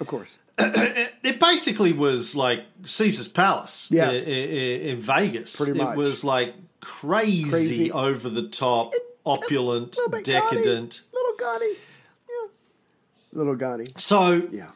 Speaker 5: Of course. <clears throat>
Speaker 4: It basically was like Caesar's Palace
Speaker 5: Yes.
Speaker 4: i- i- i- in Vegas.
Speaker 5: Pretty much.
Speaker 4: It was like crazy,
Speaker 5: Crazy.
Speaker 4: over the top, opulent,
Speaker 5: Little
Speaker 4: decadent.
Speaker 5: Little gaudy. Yeah. Little gaudy.
Speaker 4: So
Speaker 5: Yeah.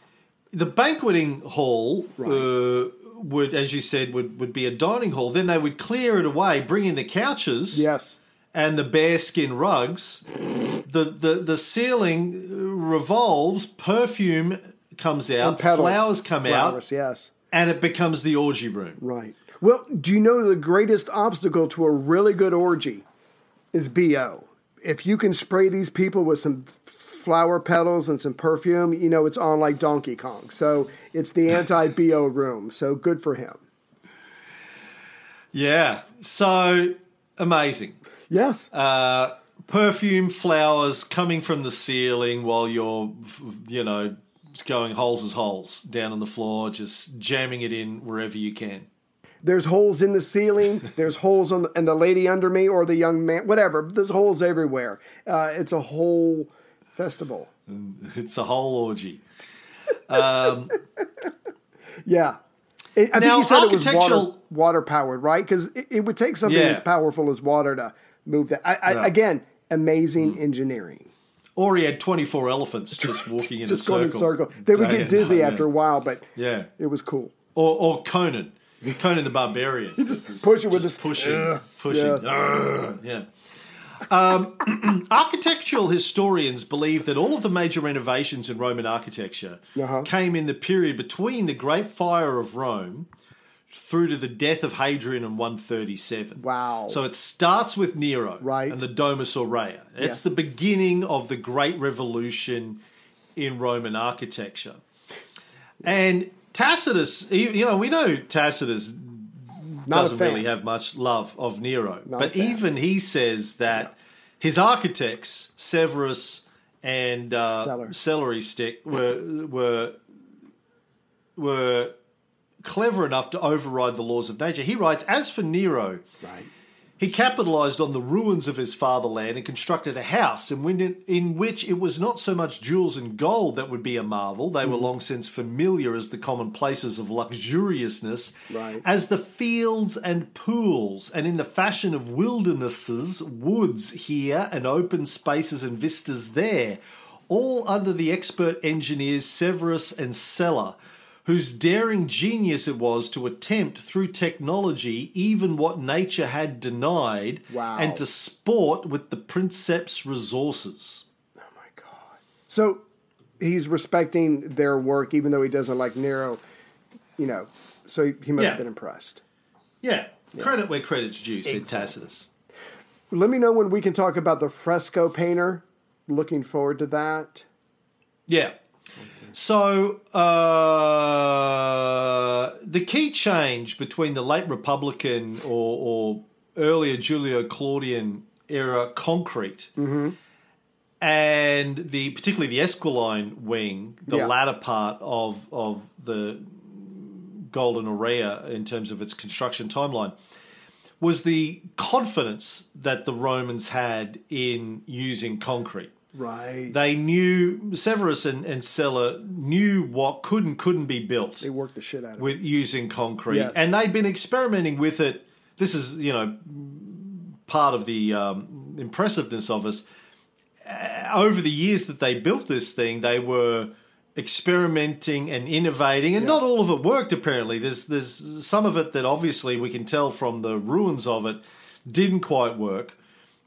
Speaker 4: The banqueting hall
Speaker 5: Right.
Speaker 4: uh, would, as you said, would, would be a dining hall. Then they would clear it away, bring in the couches
Speaker 5: Yes.
Speaker 4: and the bearskin rugs. The, the, the ceiling revolves, perfume comes out, flowers come out,
Speaker 5: Yes.
Speaker 4: and it becomes the orgy room.
Speaker 5: Right. Well, do you know the greatest obstacle to a really good orgy is BO? If you can spray these people with some flower petals and some perfume, you know it's on like Donkey Kong. So it's the anti BO <laughs> room. So good for him.
Speaker 4: Yeah. So amazing.
Speaker 5: Yes.
Speaker 4: Uh, perfume, flowers coming from the ceiling while you're, you know, going holes as holes down on the floor, just jamming it in wherever you can.
Speaker 5: There's holes in the ceiling. <laughs> There's holes on the, and the lady under me or the young man, whatever. There's holes everywhere. Uh, it's a whole festival.
Speaker 4: It's a whole orgy.
Speaker 5: Um, <laughs> yeah. It, I
Speaker 4: Now,
Speaker 5: think you said it was water,
Speaker 4: architectural-
Speaker 5: water powered, right? Because it, it would take something
Speaker 4: Yeah.
Speaker 5: as powerful as water to move that. I, I. Again, amazing mm. engineering.
Speaker 4: Or he had 24 elephants just <laughs> walking in
Speaker 5: Just
Speaker 4: a
Speaker 5: going
Speaker 4: circle.
Speaker 5: in a circle. They would get dizzy
Speaker 4: night,
Speaker 5: after
Speaker 4: yeah.
Speaker 5: a while, but
Speaker 4: Yeah.
Speaker 5: it was cool.
Speaker 4: Or, or Conan. Conan the Barbarian. <laughs> just
Speaker 5: push it with
Speaker 4: just
Speaker 5: this-
Speaker 4: pushing,
Speaker 5: Ugh,
Speaker 4: pushing.
Speaker 5: yeah.
Speaker 4: Ugh, yeah. Um, <clears throat> architectural historians believe that all of the major renovations in Roman architecture
Speaker 5: Uh-huh.
Speaker 4: came in the period between the Great Fire of Rome through to the death of Hadrian in 137.
Speaker 5: Wow.
Speaker 4: So it starts with Nero
Speaker 5: Right.
Speaker 4: and the Domus Aurea. It's
Speaker 5: Yes.
Speaker 4: the beginning of the Great Revolution in Roman architecture. And Tacitus, you you know, we know Tacitus
Speaker 5: Not
Speaker 4: doesn't really have much love of Nero.
Speaker 5: Not
Speaker 4: but even he says that his architects, Severus and uh,
Speaker 5: Celer.
Speaker 4: Celery Stick, were were were clever enough to override the laws of nature. He writes, as for Nero,
Speaker 5: Right.
Speaker 4: He capitalized on the ruins of his fatherland and constructed a house in, in which it was not so much jewels and gold that would be a marvel, they were
Speaker 5: Mm-hmm.
Speaker 4: long since familiar as the commonplaces of luxuriousness,
Speaker 5: Right.
Speaker 4: as the fields and pools, and in the fashion of wildernesses, woods here, and open spaces and vistas there, all under the expert engineers Severus and Celer whose daring genius it was to attempt through technology even what nature had denied
Speaker 5: Wow.
Speaker 4: and to sport with the princeps resources.
Speaker 5: Oh my God. So he's respecting their work, even though he doesn't like Nero, you know, so he must
Speaker 4: Yeah.
Speaker 5: have been impressed.
Speaker 4: Yeah, credit where credit's due, said Tacitus.
Speaker 5: Let me know when we can talk about the fresco painter. Looking forward to that.
Speaker 4: Yeah. So uh, the key change between the late Republican or, or earlier Julio Claudian era concrete and the particularly the Esquiline wing, the
Speaker 5: Yeah.
Speaker 4: latter part of of the Golden Aurea in terms of its construction timeline, was the confidence that the Romans had in using concrete.
Speaker 5: Right.
Speaker 4: They knew Severus and, and Celer knew what could and couldn't be built
Speaker 5: they worked the shit out of it.
Speaker 4: with using concrete,
Speaker 5: Yes.
Speaker 4: and they'd been experimenting with it. This is you know part of the um, impressiveness of us. Uh, over the years that they built this thing, they were experimenting and innovating, and not all of it worked. Apparently, there's there's some of it that obviously we can tell from the ruins of it didn't quite work.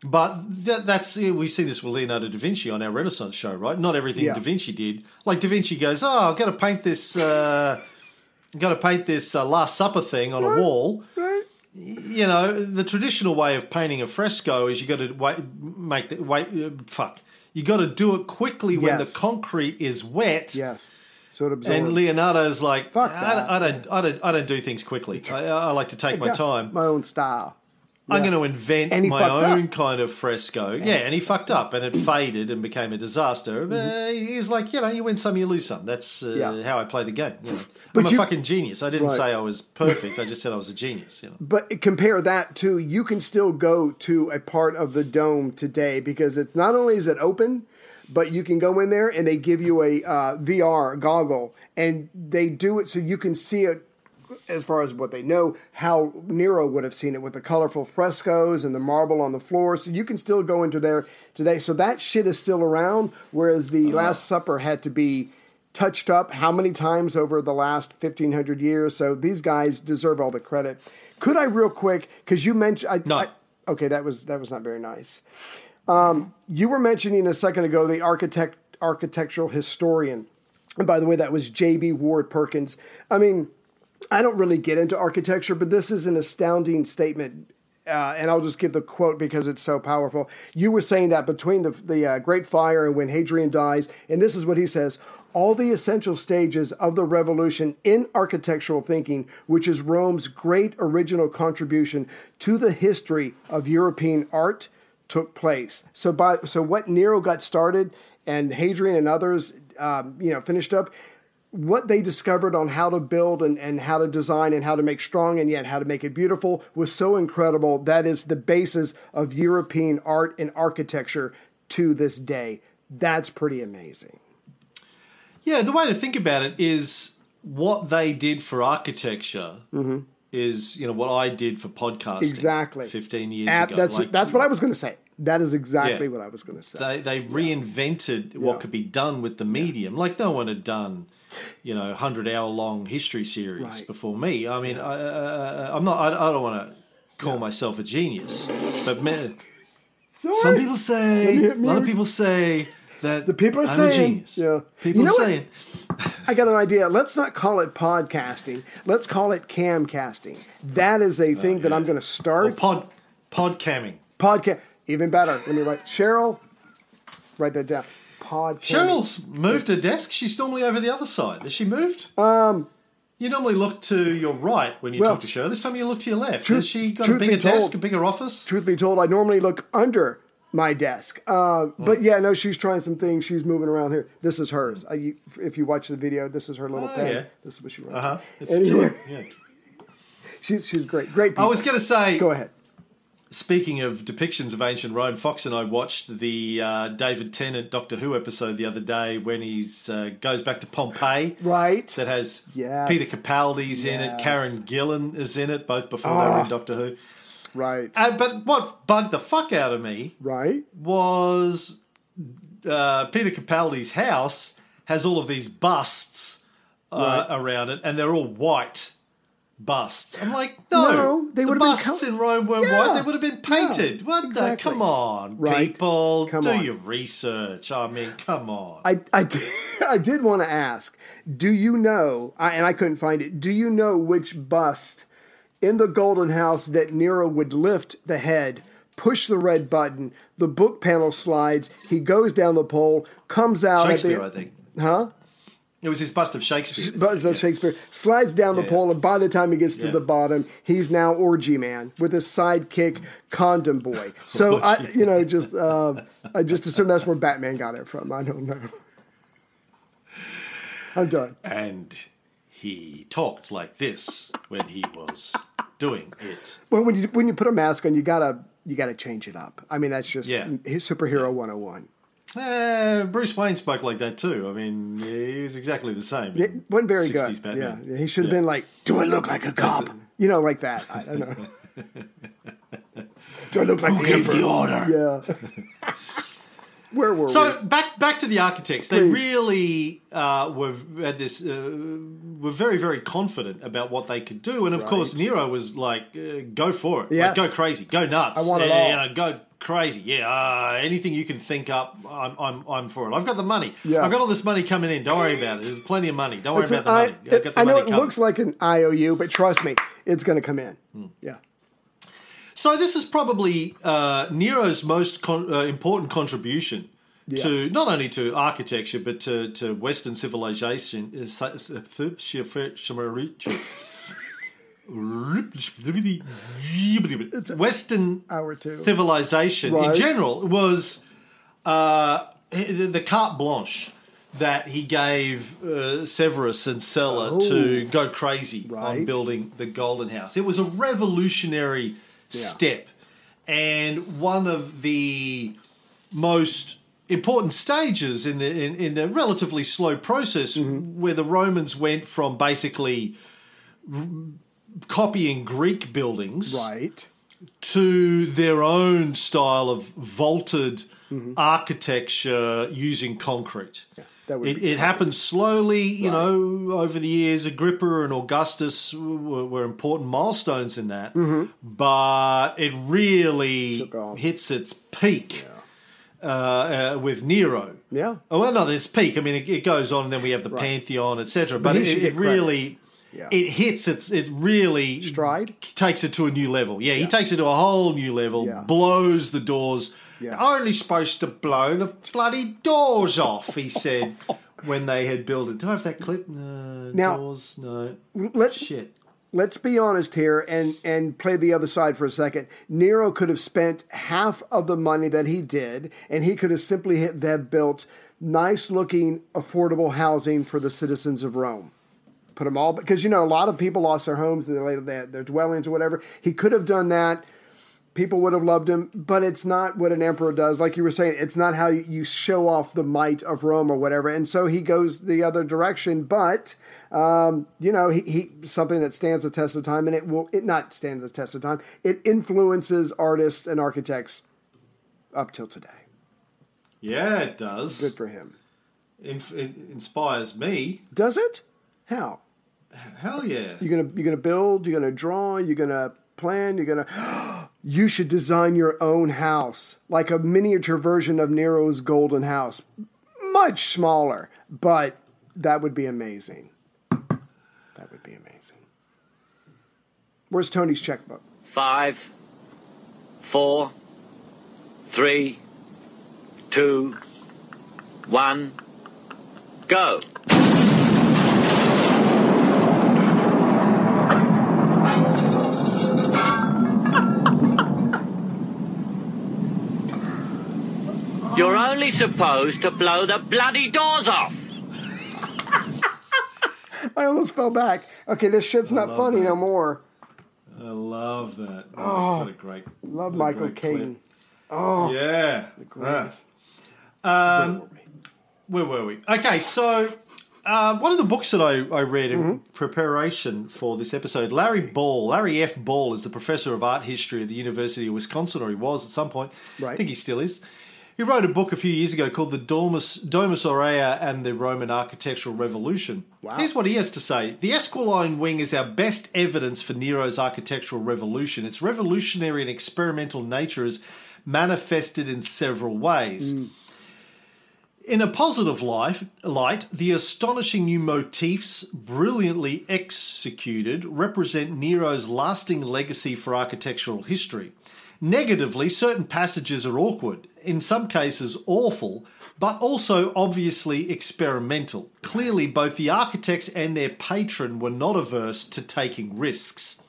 Speaker 4: But that, that's we see this with Leonardo da Vinci on our Renaissance show, right? Not everything
Speaker 5: Yeah.
Speaker 4: da Vinci did. Like da Vinci goes, "Oh, I've got to paint this, uh, got to paint this uh, Last Supper thing on a wall."
Speaker 5: Right.
Speaker 4: You know, the traditional way of painting a fresco is you got to wait, make the wait. Uh, fuck, you got to do it quickly when the concrete is wet.
Speaker 5: Yes. So it absorbs.
Speaker 4: And Leonardo's like,
Speaker 5: Fuck
Speaker 4: I. I don't, I don't, I don't do things quickly. I, I like to take my time.
Speaker 5: My own style.
Speaker 4: I'm going to invent my own
Speaker 5: up.
Speaker 4: kind of fresco. Yeah, and he fucked up, and it faded and became a disaster. Uh, he's like, you know, you win some, you lose some. That's uh,
Speaker 5: Mm-hmm. Yeah.
Speaker 4: how I play the game. You know.
Speaker 5: But
Speaker 4: I'm a
Speaker 5: you-
Speaker 4: fucking genius. I didn't
Speaker 5: Right.
Speaker 4: say I was perfect. I just said I was a genius. You know.
Speaker 5: But compare that to you can still go to a part of the dome today because it's not only is it open, but you can go in there and they give you a uh, VR goggle and they do it so you can see it as far as what they know how Nero would have seen it with the colorful frescoes and the marble on the floor. So you can still go into there today. So that shit is still around, whereas the Last Supper had to be touched up how many times over the last 1500 years so these guys deserve all the credit could i real quick because you mentioned I,
Speaker 4: No.
Speaker 5: I- okay that was that was not very nice um, you were mentioning a second ago the architect architectural historian and by the way that was j.b Ward-Perkins i mean i don't really get into architecture but this is an astounding statement uh, and I'll just give the quote because it's so powerful. You were saying that between the, the uh, Great Fire and when Hadrian dies, and this is what he says all the essential stages of the revolution in architectural thinking, which is Rome's great original contribution to the history of European art, took place. So, by so what Nero got started and Hadrian and others, um, you know, finished up what they discovered on how to build and, and how to design and how to make strong and yet how to make it beautiful was so incredible. That is the basis of European art and architecture to this day. That's pretty amazing.
Speaker 4: Yeah, the way to think about it is what they did for architecture is you know what I did for podcasting
Speaker 5: Mm-hmm. Exactly.
Speaker 4: fifteen years
Speaker 5: Ab-
Speaker 4: ago.
Speaker 5: that's
Speaker 4: Like,
Speaker 5: that's what I was going to say. That is exactly
Speaker 4: Yeah.
Speaker 5: what I was going to say.
Speaker 4: they they reinvented what
Speaker 5: Yeah.
Speaker 4: could be done with the medium. Like no one had done, you know, hundred hour long history series
Speaker 5: Right.
Speaker 4: before me. I mean, I, uh, I'm not. I, I don't want to call myself a genius, but me, some people say,
Speaker 5: me-
Speaker 4: a lot of people say that
Speaker 5: The people are
Speaker 4: I'm
Speaker 5: saying- yeah.
Speaker 4: People
Speaker 5: You know
Speaker 4: are saying. <laughs>
Speaker 5: I got an idea. Let's not call it podcasting. Let's call it camcasting. That is a thing that I'm going to start.
Speaker 4: pod pod camming.
Speaker 5: Podcast. Even better. Let me write. Cheryl, write that down. Podcast.
Speaker 4: Cheryl's moved her desk. She's normally over the other side. Has she moved? Um, you normally look to your right when you
Speaker 5: Well,
Speaker 4: talk to Cheryl. This time you look to your left.
Speaker 5: truth-
Speaker 4: Has she got a bigger desk,
Speaker 5: told-
Speaker 4: a bigger office?
Speaker 5: truth be told, I normally look under my desk. Uh, but
Speaker 4: Hmm.
Speaker 5: yeah, no, she's trying some things. She's moving around here. This is hers. I, you- if you watch the video, this is her little
Speaker 4: Oh,
Speaker 5: pen.
Speaker 4: yeah.
Speaker 5: This is what she writes.
Speaker 4: Uh huh. It's
Speaker 5: Anyway,
Speaker 4: cute. Yeah. <laughs>
Speaker 5: she's she's great. Great.
Speaker 4: I was going to say.
Speaker 5: Go ahead.
Speaker 4: Speaking of depictions of ancient Rome, Fox and I watched the uh, David Tennant Doctor Who episode the other day when he uh, goes back to Pompeii.
Speaker 5: Right.
Speaker 4: That has
Speaker 5: Yes.
Speaker 4: Peter Capaldi's in it, Karen Gillan is in it, both before they were
Speaker 5: Ah.
Speaker 4: in Doctor Who.
Speaker 5: Right.
Speaker 4: Uh, but what bugged the fuck out of me
Speaker 5: right.
Speaker 4: was uh, Peter Capaldi's house has all of these busts uh, around it, and they're all white busts. I'm like, no,
Speaker 5: No, they
Speaker 4: the busts
Speaker 5: col-
Speaker 4: in Rome weren't
Speaker 5: Yeah.
Speaker 4: white; they would have been painted.
Speaker 5: Yeah,
Speaker 4: what
Speaker 5: exactly.
Speaker 4: the? Come on,
Speaker 5: Right.
Speaker 4: people,
Speaker 5: Come
Speaker 4: do
Speaker 5: on.
Speaker 4: your research. I mean, come on.
Speaker 5: I, I, did, <laughs> I did want to ask do you know, I, and I couldn't find it, do you know which bust in the Golden House that Nero would lift the head, push the red button, the book panel slides, he goes down the pole, comes out. at the-
Speaker 4: Shakespeare, I think.
Speaker 5: Huh?
Speaker 4: It was his bust of Shakespeare.
Speaker 5: But so Shakespeare slides down the
Speaker 4: Yeah.
Speaker 5: pole, and by the time he gets to
Speaker 4: Yeah.
Speaker 5: the bottom, he's now orgy man with his sidekick condom boy. So I, you know, just uh, I just assume that's where Batman got it from. I don't know. I'm done.
Speaker 4: and he talked like this when he was doing it.
Speaker 5: Well, when you when you put a mask on, you gotta you gotta change it up. I mean, that's just
Speaker 4: Yeah.
Speaker 5: his superhero 101.
Speaker 4: Uh, Bruce Wayne spoke like that too. I mean, he was exactly the same.
Speaker 5: It wasn't very
Speaker 4: 60s
Speaker 5: good.
Speaker 4: Batman.
Speaker 5: Yeah, he should have
Speaker 4: Yeah.
Speaker 5: been like, "Do I look like a cop?" You know, like that. I don't know. <laughs> Do I look like the Emperor?
Speaker 4: order?
Speaker 5: Yeah. <laughs> Where were
Speaker 4: So back back to the architects. They
Speaker 5: Please.
Speaker 4: really uh, were had this uh, were very very confident about what they could do, and of course Nero was like, uh, "Go for it,
Speaker 5: Yes.
Speaker 4: like, go crazy, go nuts,
Speaker 5: I want it all."
Speaker 4: you know, go crazy, yeah, uh, anything you can think up, I'm, I'm I'm for it. I've got the money,
Speaker 5: Yeah.
Speaker 4: I've got all this money coming in. Don't worry about it. There's plenty of money. Don't worry
Speaker 5: It's
Speaker 4: about the
Speaker 5: I,
Speaker 4: money. The
Speaker 5: I know it
Speaker 4: coming.
Speaker 5: looks like an IOU, but trust me, it's going to come in.
Speaker 4: Hmm.
Speaker 5: Yeah.
Speaker 4: So this is probably uh, Nero's most con- uh, important contribution to not only to architecture but to, to Western civilization. Western
Speaker 5: hour two.
Speaker 4: civilization in general was uh, the carte blanche that he gave uh, Severus and Celer to go crazy on
Speaker 5: Oh.
Speaker 4: Building the Golden House. It was a revolutionary step and one of the most important stages in the in, in the relatively slow process
Speaker 5: Mm-hmm.
Speaker 4: where the Romans went from basically r- copying Greek buildings
Speaker 5: Right.
Speaker 4: to their own style of vaulted
Speaker 5: Mm-hmm.
Speaker 4: architecture using concrete.
Speaker 5: That would
Speaker 4: it,
Speaker 5: be
Speaker 4: it happened slowly, you know, over the years. Agrippa and Augustus were, were important milestones in that, but it really
Speaker 5: Mm-hmm.
Speaker 4: Hits its peak uh, uh, with Nero.
Speaker 5: Yeah.
Speaker 4: Oh well, no, there's peak. I mean, it, it goes on, and then we have the Pantheon, etc. But,
Speaker 5: he
Speaker 4: it, it really,
Speaker 5: Yeah.
Speaker 4: it hits its, it really
Speaker 5: Stride?
Speaker 4: takes it to a new level. Yeah, he takes it to a whole new level,
Speaker 5: Yeah.
Speaker 4: blows the doors.
Speaker 5: Yeah.
Speaker 4: Only supposed to blow the bloody doors off, he said <laughs> when they had built it. Do I have that clip? No,
Speaker 5: Now-
Speaker 4: doors, no.
Speaker 5: Let's
Speaker 4: Shit.
Speaker 5: let's be honest here and and play the other side for a second. Nero could have spent half of the money that he did, and he could have simply hit, have built nice looking, affordable housing for the citizens of Rome. Put them all because you know a lot of people lost their homes, their their, their dwellings or whatever. He could have done that. People would have loved him, but it's not what an emperor does. Like you were saying, it's not how you show off the might of Rome or whatever. And so he goes the other direction. But um, you know, he, he something that stands the test of time, and it will it not stand the test of time. It influences artists and architects up till today.
Speaker 4: Yeah, it does.
Speaker 5: Good for him.
Speaker 4: Inf- it inspires me.
Speaker 5: Does it? How?
Speaker 4: Hell yeah.
Speaker 5: You're gonna you're gonna build. You're gonna draw. You're gonna plan. You're gonna. You should design your own house, like a miniature version of Nero's golden house, much smaller, but that would be amazing. That would be amazing. Where's Tony's checkbook?
Speaker 7: Five, four, three, two, one, go. You're only supposed to blow the bloody doors off. <laughs>
Speaker 5: I almost fell back. Okay, this shit's not funny no more.
Speaker 4: I love that. Oh, what a great.
Speaker 5: Love
Speaker 4: what a
Speaker 5: Michael
Speaker 4: great.
Speaker 5: Caine. Oh,
Speaker 4: Yeah.
Speaker 5: the greatest.
Speaker 4: Where were we? Okay, so uh, one of the books that I, I read in
Speaker 5: Mm-hmm.
Speaker 4: preparation for this episode, Larry Ball, Larry F. Ball, is the professor of art history at the University of Wisconsin, or he was at some point.
Speaker 5: Right.
Speaker 4: I think he still is. He wrote a book a few years ago called The Domus, Domus Aurea and the Roman Architectural Revolution.
Speaker 5: Wow.
Speaker 4: Here's what he has to say The Esquiline wing is our best evidence for Nero's architectural revolution. Its revolutionary and experimental nature is manifested in several ways. In a positive life, light, the astonishing new motifs, brilliantly executed, represent Nero's lasting legacy for architectural history. Negatively, certain passages are awkward, in some cases awful, but also obviously experimental. Clearly, both the architects and their patron were not averse to taking risks.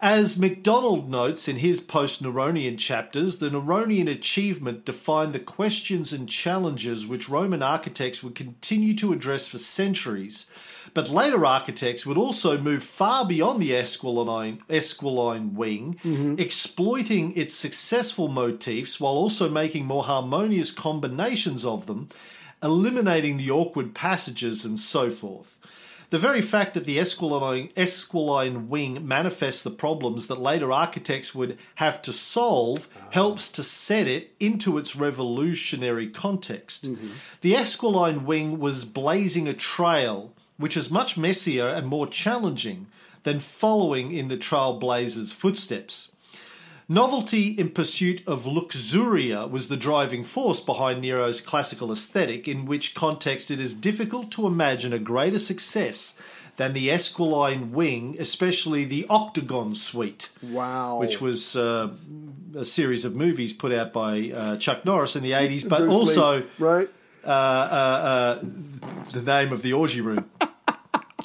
Speaker 4: As MacDonald notes in his post Neronian chapters, the Neronian achievement defined the questions and challenges which Roman architects would continue to address for centuries. But later architects would also move far beyond the Esquiline, Esquiline wing, mm-hmm. exploiting its successful motifs while also making more harmonious combinations of them, eliminating the awkward passages and so forth. The very fact that the Esquiline, Esquiline wing manifests the problems that later architects would have to solve ah. helps to set it into its revolutionary context. Mm-hmm. The Esquiline wing was blazing a trail which is much messier and more challenging than following in the trailblazer's footsteps. Novelty in pursuit of luxuria was the driving force behind Nero's classical aesthetic, in which context it is difficult to imagine a greater success than the Esquiline wing, especially the Octagon Suite.
Speaker 5: Wow.
Speaker 4: Which was uh, a series of movies put out by uh, Chuck Norris in the 80s, but
Speaker 5: Bruce Lee,
Speaker 4: also
Speaker 5: right?
Speaker 4: Uh, uh, uh, the name of the orgy room.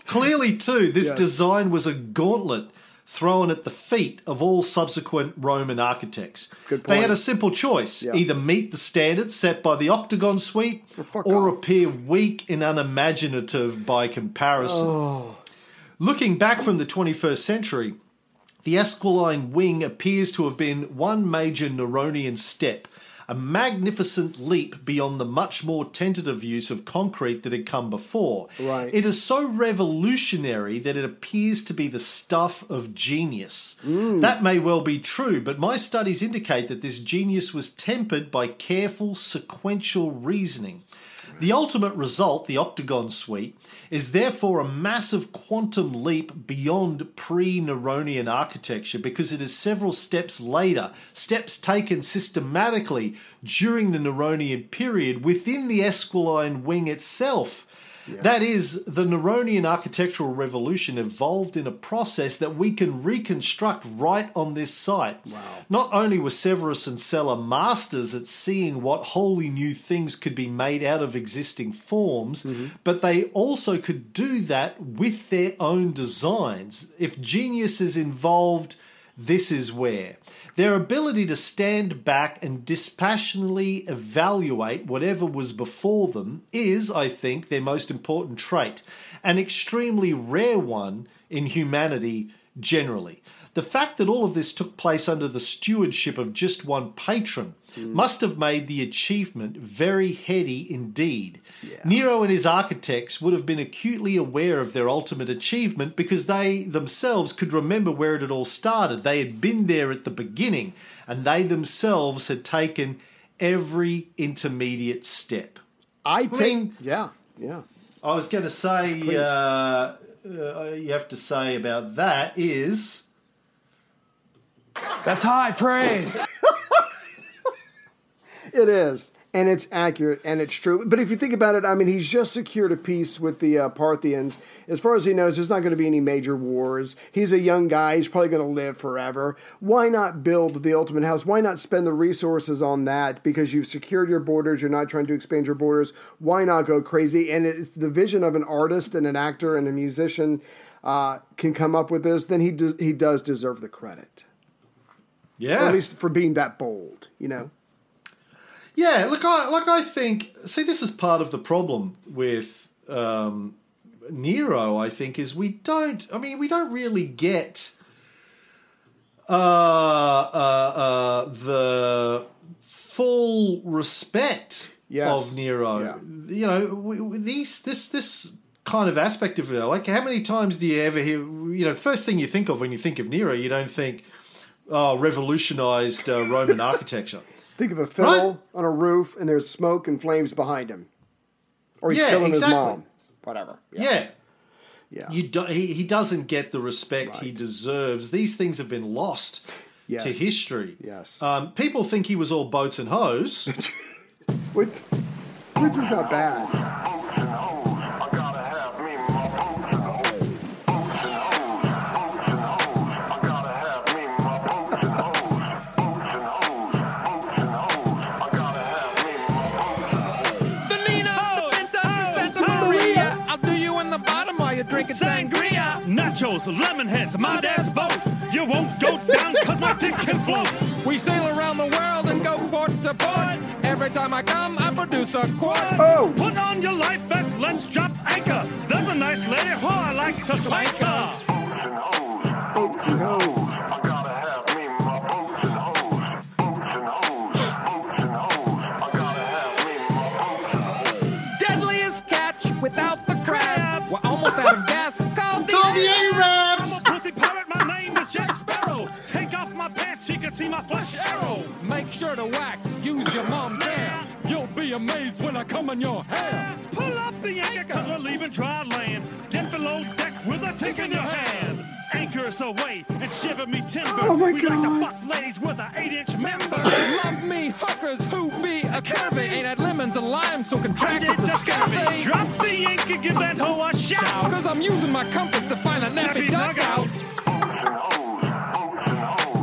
Speaker 4: Clearly, too, this
Speaker 5: Yes.
Speaker 4: design was a gauntlet thrown at the feet of all subsequent Roman architects. They had a simple choice
Speaker 5: Yeah.
Speaker 4: either meet the standards set by the Octagon Suite
Speaker 5: fuck
Speaker 4: or
Speaker 5: off.
Speaker 4: appear weak and unimaginative by comparison.
Speaker 5: Oh.
Speaker 4: Looking back from the 21st century, the Esquiline wing appears to have been one major Neronian step, a magnificent leap beyond the much more tentative use of concrete that had come before.
Speaker 5: Right.
Speaker 4: It is so revolutionary that it appears to be the stuff of genius. Mm. That may well be true, but my studies indicate that this genius was tempered by careful sequential reasoning. The ultimate result, the Octagon Suite, is therefore a massive quantum leap beyond pre Neronian architecture because it is several steps later, steps taken systematically during the Neronian period within the Esquiline wing itself. That is, the Neronian architectural revolution evolved in a process that we can reconstruct right on this site. Not only were Severus and Celer masters at seeing what wholly new things could be made out of existing forms, mm-hmm. but they also could do that with their own designs. If genius is involved, this is where. Their ability to stand back and dispassionately evaluate whatever was before them is, I think, their most important trait, an extremely rare one in humanity generally. The fact that all of this took place under the stewardship of just one patron must have made the achievement very heady indeed. Nero and his architects would have been acutely aware of their ultimate achievement because they themselves could remember where it had all started. They had been there at the beginning and they themselves had taken every intermediate step.
Speaker 5: I take.
Speaker 4: mean-
Speaker 5: yeah, yeah.
Speaker 4: I was going to say, uh, uh, you have to say about that is.
Speaker 8: That's high praise. <laughs>
Speaker 5: It is, and it's accurate, and it's true. But if you think about it, I mean, he's just secured a peace with the uh, Parthians. As far as he knows, there's not going to be any major wars. He's a young guy; he's probably going to live forever. Why not build the ultimate house? Why not spend the resources on that? Because you've secured your borders. You're not trying to expand your borders. Why not go crazy? And it's the vision of an artist and an actor and a musician uh, can come up with this. Then he do, he does deserve the credit,
Speaker 4: Yeah.
Speaker 5: or at least for being that bold. You know.
Speaker 4: Yeah, look, I like. I think. See, this is part of the problem with um, Nero. I think is we don't. I mean, we don't really get uh, uh, uh, the full respect
Speaker 5: Yes.
Speaker 4: of Nero.
Speaker 5: Yeah.
Speaker 4: You know, we, we- these this this kind of aspect of it. Like, how many times do you ever hear? You know, first thing you think of when you think of Nero, you don't think, oh, revolutionized uh, Roman <laughs> architecture.
Speaker 5: Think of a fiddle
Speaker 4: Right?
Speaker 5: on a roof and there's smoke and flames behind him. Or he's
Speaker 4: Yeah,
Speaker 5: killing
Speaker 4: exactly.
Speaker 5: his mom. Whatever.
Speaker 4: Yeah.
Speaker 5: Yeah.
Speaker 4: You do, he, he doesn't get the respect he deserves. These things have been lost
Speaker 5: Yes.
Speaker 4: to history.
Speaker 5: Yes.
Speaker 4: Um, people think he was all boats and hoes. <laughs>
Speaker 5: Which, which is not bad.
Speaker 9: Nachos, lemon heads, my dad's boat.
Speaker 8: You won't go down cause my dick can float.
Speaker 9: We sail around the world and go port to port. Every time I come, I produce a quart.
Speaker 5: Oh,
Speaker 8: Put on your life vest, let's drop anchor. There's a nice lady who I like to spank her.
Speaker 5: boats and hoes.
Speaker 9: Deadliest be amazed when I come in your hair.
Speaker 8: Pull up the anchor cause we're leaving dry land. Get below deck with a tick in your hand. Anchor us away and shiver me timber.
Speaker 5: Oh, my
Speaker 8: we like
Speaker 5: God.
Speaker 8: to fuck ladies with an eight inch member.
Speaker 9: Love me hookers who be a curvy. Ain't had lemons and limes so
Speaker 8: I
Speaker 9: contract
Speaker 8: did
Speaker 9: with the
Speaker 8: the scurvy.
Speaker 9: scurvy.
Speaker 8: Drop the anchor, give that hoe a shout.
Speaker 9: Cause I'm using my compass to find a nappy
Speaker 8: Nappy
Speaker 9: dugout.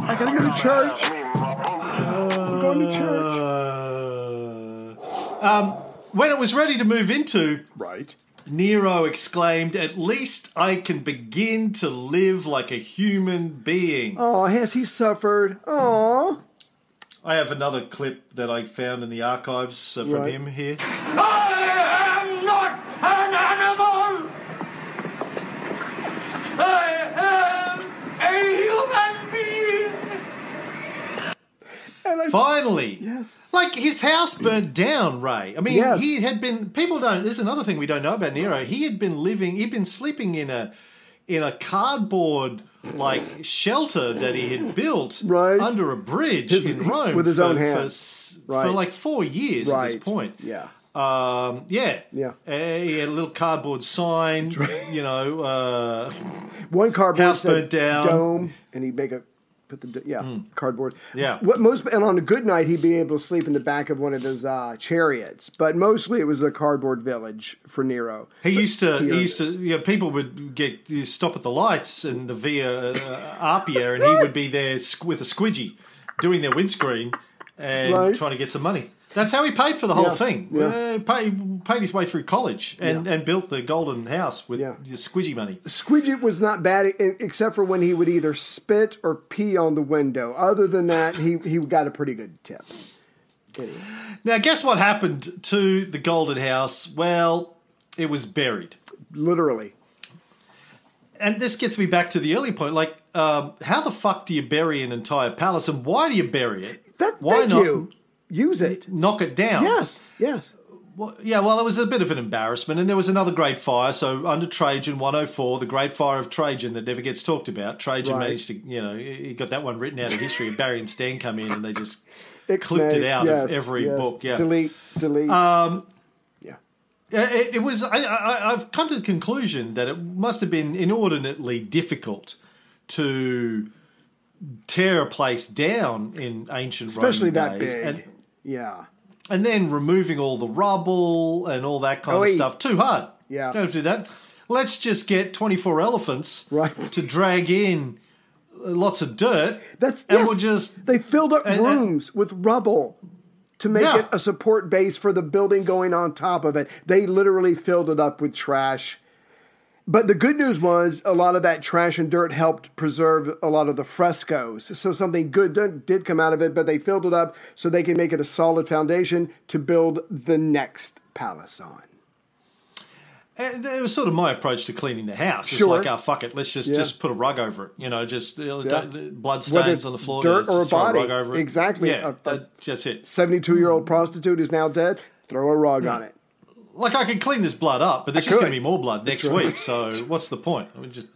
Speaker 5: I gotta go to church. Uh, I'm going to church.
Speaker 4: Um, when it was ready to move into,
Speaker 5: Right.
Speaker 4: Nero exclaimed, At least I can begin to live like a human being.
Speaker 5: Oh, has he suffered? Oh.
Speaker 4: I have another clip that I found in the archives uh, from
Speaker 5: Right.
Speaker 4: him here.
Speaker 7: I am not an animal. I am a human being.
Speaker 4: Finally!
Speaker 5: yes.
Speaker 4: Like his house burnt down, Ray. I mean,
Speaker 5: Yes.
Speaker 4: he had been. People don't. There's another thing we don't know about Nero. He had been living. He'd been sleeping in a in a cardboard like shelter that he had built
Speaker 5: Right.
Speaker 4: under a bridge
Speaker 5: His-
Speaker 4: in Rome
Speaker 5: with his
Speaker 4: for,
Speaker 5: own
Speaker 4: for,
Speaker 5: hands.
Speaker 4: s-
Speaker 5: Right.
Speaker 4: for like four years
Speaker 5: Right.
Speaker 4: at this point.
Speaker 5: Yeah.
Speaker 4: Um, yeah,
Speaker 5: Yeah.
Speaker 4: Uh, he had a little cardboard sign. You know, uh,
Speaker 5: One cardboard
Speaker 4: House burnt down.
Speaker 5: dome, and he'd make a put the yeah cardboard.
Speaker 4: Yeah.
Speaker 5: What most and on a good night he'd be able to sleep in the back of one of his uh, chariots, but mostly it was a cardboard village for Nero.
Speaker 4: He used to. He used to. You know, people would get stop at the lights and the Via uh, Appia, and he would be there with a squidgy, doing their windscreen and
Speaker 5: Right.
Speaker 4: trying to get some money. That's how he paid for the whole
Speaker 5: Yeah,
Speaker 4: thing.
Speaker 5: yeah.
Speaker 4: Uh, pay, paid his way through college and,
Speaker 5: Yeah.
Speaker 4: and built the golden house with
Speaker 5: Yeah.
Speaker 4: the squidgy money.
Speaker 5: Squidgy was not bad except for when he would either spit or pee on the window. Other than that, he he got a pretty good tip. Anyway.
Speaker 4: Now, guess what happened to the golden house? Well, it was buried.
Speaker 5: Literally.
Speaker 4: And this gets me back to the early point. Like, um, how the fuck do you bury an entire palace, and why do you bury it?
Speaker 5: That
Speaker 4: why
Speaker 5: thank
Speaker 4: not
Speaker 5: you. Use it.
Speaker 4: knock it down?
Speaker 5: Yes. Yes.
Speaker 4: Well, yeah, well, it was a bit of an embarrassment, and there was another great fire. So under Trajan 104, the Great Fire of Trajan that never gets talked about. Trajan
Speaker 5: Right.
Speaker 4: managed to, you know, he got that one written out of history. And Barry and Stan come in, and they just <laughs> clipped it out
Speaker 5: yes,
Speaker 4: of every
Speaker 5: yes.
Speaker 4: book. Yeah,
Speaker 5: Delete. Delete.
Speaker 4: Um,
Speaker 5: yeah.
Speaker 4: it, it was. I, I, I've come to the conclusion that it must have been inordinately difficult to tear a place down in ancient
Speaker 5: Especially
Speaker 4: Roman
Speaker 5: that
Speaker 4: days.
Speaker 5: big.
Speaker 4: And,
Speaker 5: yeah.
Speaker 4: and then removing all the rubble and all that kind
Speaker 5: Oh,
Speaker 4: of stuff. Too hard.
Speaker 5: Yeah.
Speaker 4: Don't have to do that. Let's just get 24 elephants
Speaker 5: Right.
Speaker 4: to drag in lots of dirt.
Speaker 5: That's
Speaker 4: and
Speaker 5: yes,
Speaker 4: we'll just
Speaker 5: they filled up
Speaker 4: and- and-
Speaker 5: rooms with rubble to make
Speaker 4: Yeah.
Speaker 5: it a support base for the building going on top of it. They literally filled it up with trash. But the good news was a lot of that trash and dirt helped preserve a lot of the frescoes. So something good did- come out of it, but they filled it up so they can make it a solid foundation to build the next palace on.
Speaker 4: It was sort of my approach to cleaning the house. It's
Speaker 5: Sure.
Speaker 4: like, oh fuck it, let's just
Speaker 5: Yeah.
Speaker 4: just put a rug over it. You know, just
Speaker 5: Yeah.
Speaker 4: blood stains on the floor.
Speaker 5: dirt or a body.
Speaker 4: rug over it.
Speaker 5: Exactly.
Speaker 4: Yeah,
Speaker 5: A- a-
Speaker 4: that's it.
Speaker 5: 72 year old prostitute is now dead. Throw a rug on hmm. it.
Speaker 4: Like I can clean this blood up, but there's
Speaker 5: I
Speaker 4: just going to be more blood next week. So what's the point? I mean, just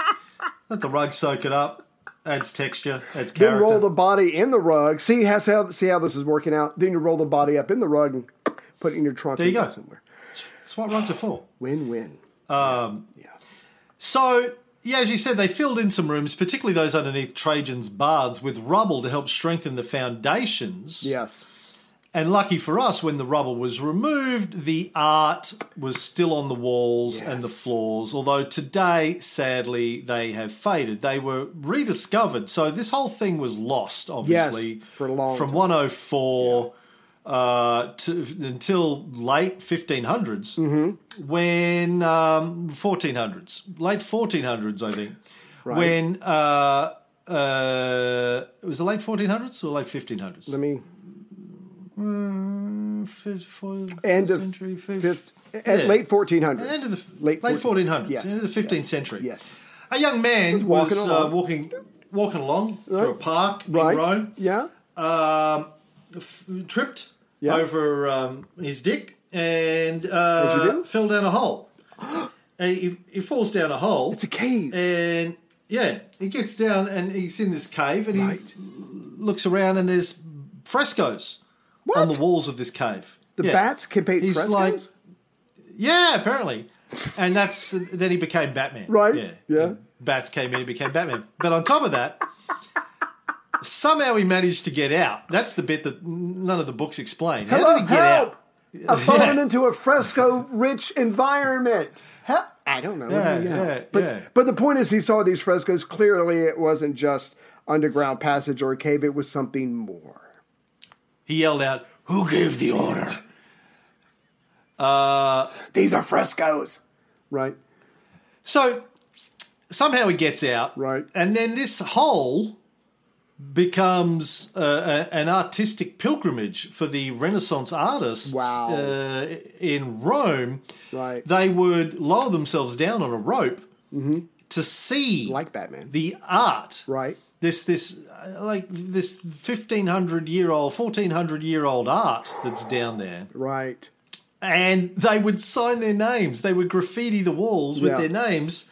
Speaker 4: <laughs> let the rug soak it up. Adds texture. Adds character.
Speaker 5: Then roll the body in the rug. See how, see how this is working out. Then you roll the body up in the rug and put it in your trunk.
Speaker 4: There you go.
Speaker 5: Somewhere.
Speaker 4: That's what rugs are for. <sighs>
Speaker 5: Win win. Um, yeah.
Speaker 4: So, yeah, as you said, they filled in some rooms, particularly those underneath Trajan's baths, with rubble to help strengthen the foundations.
Speaker 5: Yes.
Speaker 4: And lucky for us, when the rubble was removed, the art was still on the walls and the floors. Although today, sadly, they have faded. They were rediscovered. So this whole thing was lost, obviously,
Speaker 5: for a long
Speaker 4: from
Speaker 5: time.
Speaker 4: 104 uh, to until late 1500s,
Speaker 5: Mm-hmm.
Speaker 4: when um, 1400s, late 1400s, I think.
Speaker 5: Right.
Speaker 4: when uh, uh, it was the late 1400s or late 1500s.
Speaker 5: Let me
Speaker 4: Mm, fifth, fourth
Speaker 5: end of
Speaker 4: century, fifth,
Speaker 5: fifth,
Speaker 4: yeah.
Speaker 5: at late 1400s.
Speaker 4: End of the
Speaker 5: late
Speaker 4: late
Speaker 5: 14
Speaker 4: 1400s,
Speaker 5: Yes.
Speaker 4: into the 15th
Speaker 5: yes.
Speaker 4: century.
Speaker 5: Yes.
Speaker 4: A young man
Speaker 5: Was
Speaker 4: was,
Speaker 5: walking
Speaker 4: uh,
Speaker 5: along.
Speaker 4: walking walking along through a park
Speaker 5: Right.
Speaker 4: in Rome.
Speaker 5: Yeah.
Speaker 4: Um, f- tripped
Speaker 5: Yeah.
Speaker 4: over um, his dick and uh, fell down a hole. <gasps> he, he falls down a hole.
Speaker 5: It's a cave.
Speaker 4: And yeah, he gets down and he's in this cave and
Speaker 5: Right.
Speaker 4: he looks around and there's frescoes on the walls of this cave.
Speaker 5: The
Speaker 4: Yeah.
Speaker 5: bats can paint
Speaker 4: He's
Speaker 5: frescoes.
Speaker 4: like, yeah, apparently. And that's then he became Batman.
Speaker 5: Right,
Speaker 4: Yeah.
Speaker 5: yeah.
Speaker 4: And bats came in, he became Batman. But on top of that, somehow he managed to get out. That's the bit that none of the books explain. How did he get
Speaker 5: help!
Speaker 4: out?
Speaker 5: I've <laughs> fallen
Speaker 4: Yeah.
Speaker 5: into a fresco-rich environment. Hel- I don't know.
Speaker 4: Yeah, yeah,
Speaker 5: but
Speaker 4: yeah.
Speaker 5: but the point is, he saw these frescoes. Clearly, it wasn't just underground passage or a cave. It was something more.
Speaker 4: He yelled out, Who gave the order?
Speaker 5: Uh, These are frescoes, right?
Speaker 4: So somehow he gets out.
Speaker 5: Right.
Speaker 4: And then this hole becomes uh, a, an artistic pilgrimage for the Renaissance artists
Speaker 5: Wow.
Speaker 4: uh, in Rome.
Speaker 5: Right.
Speaker 4: They would lower themselves down on a rope to see
Speaker 5: Mm-hmm. Like Batman.
Speaker 4: the art.
Speaker 5: Right.
Speaker 4: This this like this fifteen hundred year old, fourteen hundred year old art that's down there
Speaker 5: Right.
Speaker 4: and they would sign their names. They would graffiti the walls with
Speaker 5: Yeah.
Speaker 4: their names.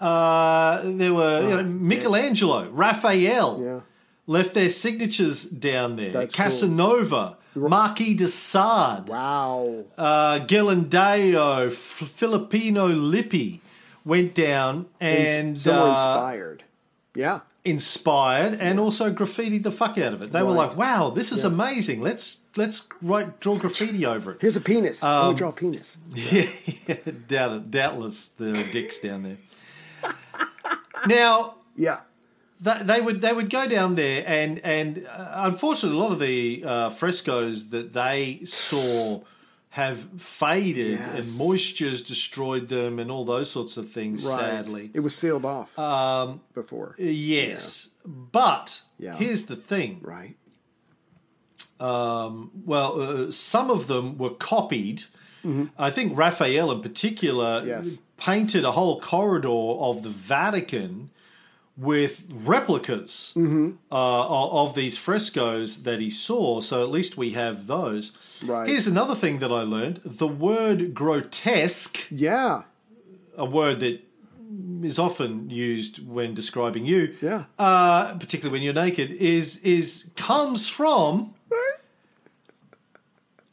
Speaker 4: Uh, there were you know, Michelangelo, Raphael
Speaker 5: Yeah.
Speaker 4: left their signatures down there.
Speaker 5: That's cool.
Speaker 4: Casanova, Marquis de Sade,
Speaker 5: Wow.
Speaker 4: uh, Ghirlandaio, F- Filippino Lippi went down and
Speaker 5: so
Speaker 4: uh,
Speaker 5: inspired. Yeah.
Speaker 4: Inspired and also graffiti the fuck out of it. They were like, "Wow, this is amazing. Let's let's write draw graffiti over it."
Speaker 5: Here's a penis.
Speaker 4: Um,
Speaker 5: to draw a penis.
Speaker 4: Yeah, <laughs> doubt, doubtless there are dicks down there. now
Speaker 5: Yeah.
Speaker 4: th- they would they would go down there and and uh, unfortunately a lot of the uh, frescoes that they saw have faded
Speaker 5: Yes.
Speaker 4: and moisture's destroyed them and all those sorts of things.
Speaker 5: Right.
Speaker 4: Sadly,
Speaker 5: It was sealed off um, before.
Speaker 4: yes. But
Speaker 5: Yeah.
Speaker 4: here's the thing.
Speaker 5: Right.
Speaker 4: Well, uh, some of them were copied. I think Raphael, in particular,
Speaker 5: Mm-hmm. Yes.
Speaker 4: painted a whole corridor of the Vatican with replicas
Speaker 5: Mm-hmm.
Speaker 4: uh, of of these frescoes that he saw. So at least we have those.
Speaker 5: Right.
Speaker 4: Here's another thing that I learned: the word grotesque,
Speaker 5: Yeah.
Speaker 4: a word that is often used when describing you,
Speaker 5: Yeah.
Speaker 4: uh, particularly when you're naked, is is comes from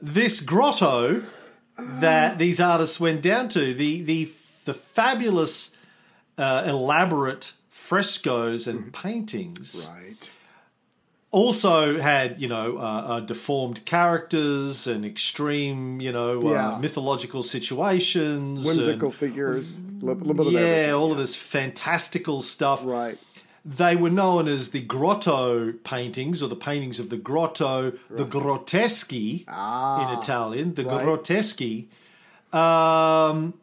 Speaker 4: this grotto that these artists went down to. The the the fabulous, uh, elaborate frescoes and paintings
Speaker 5: Right.
Speaker 4: also had you know uh, uh, deformed characters and extreme you know
Speaker 5: Yeah.
Speaker 4: uh, mythological situations,
Speaker 5: Whimsical
Speaker 4: and-
Speaker 5: figures. Little, little bit of
Speaker 4: yeah, all of this fantastical stuff.
Speaker 5: Right.
Speaker 4: They were known as the grotto paintings or the paintings of the grotto, the grotteschi in Italian, the
Speaker 5: Ah, right.
Speaker 4: grotteschi. Um,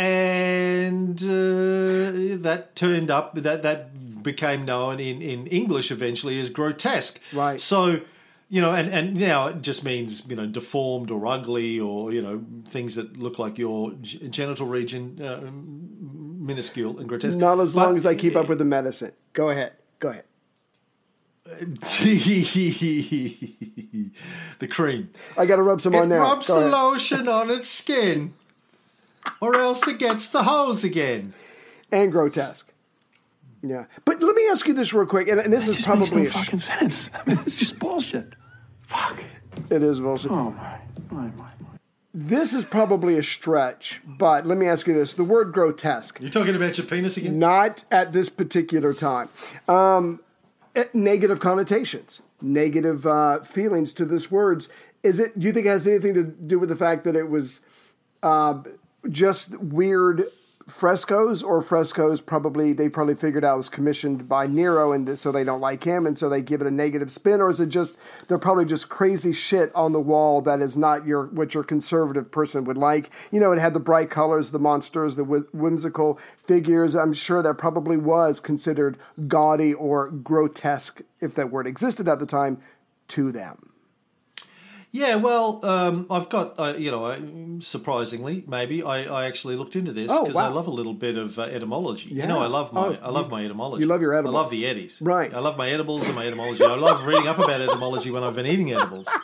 Speaker 4: and uh, that turned up, that, that became known in, in English eventually as grotesque.
Speaker 5: Right.
Speaker 4: So, you know, and, and now it just means, you know, deformed or ugly or, you know, things that look like your g- genital region, uh, minuscule and grotesque.
Speaker 5: Not as
Speaker 4: But-
Speaker 5: long as I keep up with the medicine. Go ahead. Go ahead. <laughs>
Speaker 4: the cream.
Speaker 5: I got to rub some
Speaker 4: It
Speaker 5: on now.
Speaker 4: rubs
Speaker 5: Go
Speaker 4: the
Speaker 5: ahead.
Speaker 4: lotion on its skin, or else it gets the hose again.
Speaker 5: and grotesque. Yeah, but let me ask you this real quick, and, and this is
Speaker 10: just
Speaker 5: probably
Speaker 10: makes no
Speaker 5: a sh-
Speaker 10: fucking sense. <laughs> I mean, it's just bullshit. Fuck.
Speaker 5: it is bullshit.
Speaker 10: Oh my, my, my.
Speaker 5: This is probably a stretch, but let me ask you this: the word grotesque,
Speaker 4: You're talking about your penis again?
Speaker 5: not at this particular time. Um, eh, negative connotations, negative uh, feelings to this words. Is it? Do you think it has anything to do with the fact that it was uh, just weird frescoes or frescoes probably they probably figured out was commissioned by Nero and so they don't like him and so they give it a negative spin or is it just they're probably just crazy shit on the wall that is not your what your conservative person would like? You know it had the bright colors the monsters the whimsical figures. I'm sure that probably was considered gaudy or grotesque if that word existed at the time to them
Speaker 4: Yeah, well, um, I've got, uh, you know, uh, surprisingly, maybe I, I actually looked into this
Speaker 5: Oh,
Speaker 4: because I love a little bit of uh, etymology.
Speaker 5: Yeah.
Speaker 4: You know, I love my,
Speaker 5: Oh,
Speaker 4: I love
Speaker 5: you-
Speaker 4: my etymology.
Speaker 5: you love your
Speaker 4: I love the eddies.
Speaker 5: Right.
Speaker 4: I love my edibles and my etymology. I love reading up about etymology when I've been eating edibles. <laughs>